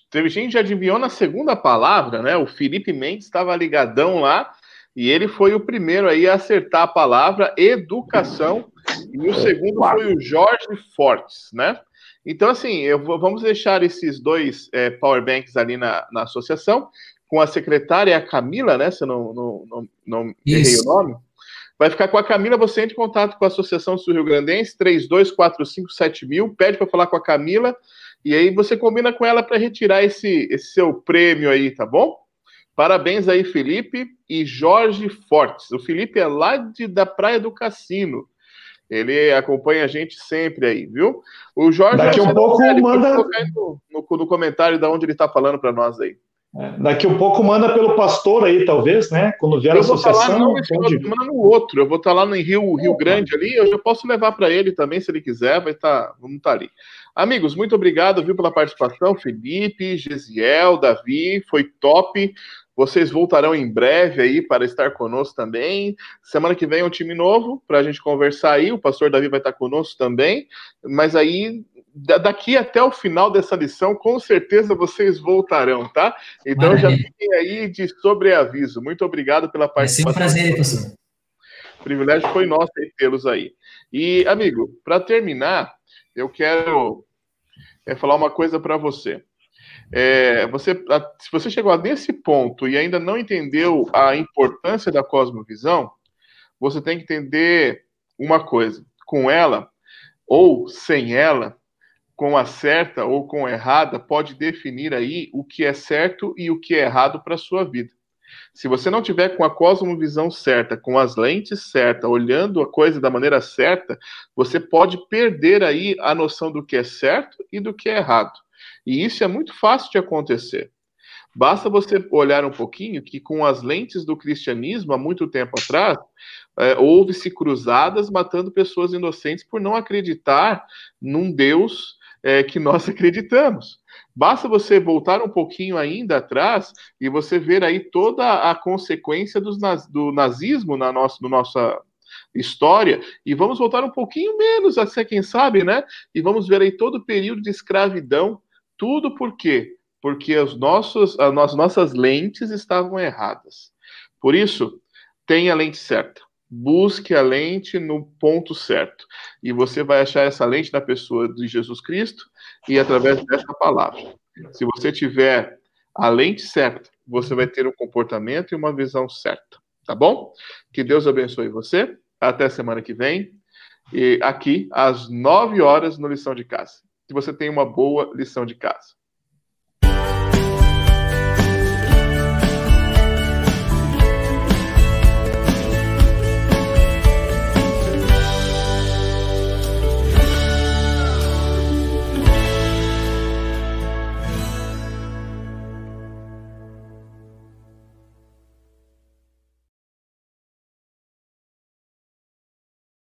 Teve gente que já adivinhou na segunda palavra, né? O Felipe Mendes estava ligadão lá e ele foi o primeiro aí a acertar a palavra educação. E o segundo foi o Jorge Fortes, né? Então, assim, eu vou, vamos deixar esses dois é, power banks ali na, na associação, com a secretária a Camila, né? Se eu não, não, não, não errei o nome. Vai ficar com a Camila, você entra em contato com a Associação Sul Rio Grandense, 32457000, pede para falar com a Camila, e aí você combina com ela para retirar esse, esse seu prêmio aí, tá bom? Parabéns aí, Felipe e Jorge Fortes. O Felipe é lá de, da Praia do Cassino. Ele acompanha a gente sempre aí, viu? O Jorge. Daqui a um pouco manda. No, no, no, comentário de onde ele está falando para nós aí. É, daqui a um pouco manda pelo pastor aí, talvez, né? Quando vier a associação. Não, esse pode... semana no outro. Eu vou estar tá lá no Rio, Rio Grande ali. Eu já posso levar para ele também, se ele quiser. Vai estar, tá, vamos estar tá ali. Amigos, muito obrigado, viu, pela participação. Felipe, Gesiel, Davi, foi top. Vocês voltarão em breve aí para estar conosco também. Semana que vem é um time novo para a gente conversar aí. O pastor Davi vai estar conosco também. Mas aí, daqui até o final dessa lição, com certeza vocês voltarão, tá? Então Maravilha. já fiquem aí de sobreaviso. Muito obrigado pela participação. É um prazer, professor. O privilégio foi nosso tê-los aí. E, amigo, para terminar, eu quero é, falar uma coisa para você. É, você, se você chegou nesse ponto e ainda não entendeu a importância da cosmovisão, você tem que entender uma coisa: com ela ou sem ela, com a certa ou com a errada, pode definir aí o que é certo e o que é errado para a sua vida. Se você não tiver com a cosmovisão certa, com as lentes certas, olhando a coisa da maneira certa, você pode perder aí a noção do que é certo e do que é errado. E isso é muito fácil de acontecer. Basta você olhar um pouquinho que, com as lentes do cristianismo, há muito tempo atrás, é, houve-se cruzadas matando pessoas inocentes por não acreditar num Deus é, que nós acreditamos. Basta você voltar um pouquinho ainda atrás e você ver aí toda a consequência naz, do nazismo na nossa, no nossa história, e vamos voltar um pouquinho menos, até quem sabe, né? E vamos ver aí todo o período de escravidão tudo por quê? Porque os nossos, as nossas lentes estavam erradas. Por isso, tenha a lente certa. Busque a lente no ponto certo. E você vai achar essa lente na pessoa de Jesus Cristo e através dessa palavra. Se você tiver a lente certa, você vai ter um comportamento e uma visão certa. Tá bom? Que Deus abençoe você. Até semana que vem. E aqui, às 9 horas, no Lição de Casa que você tenha uma boa lição de casa.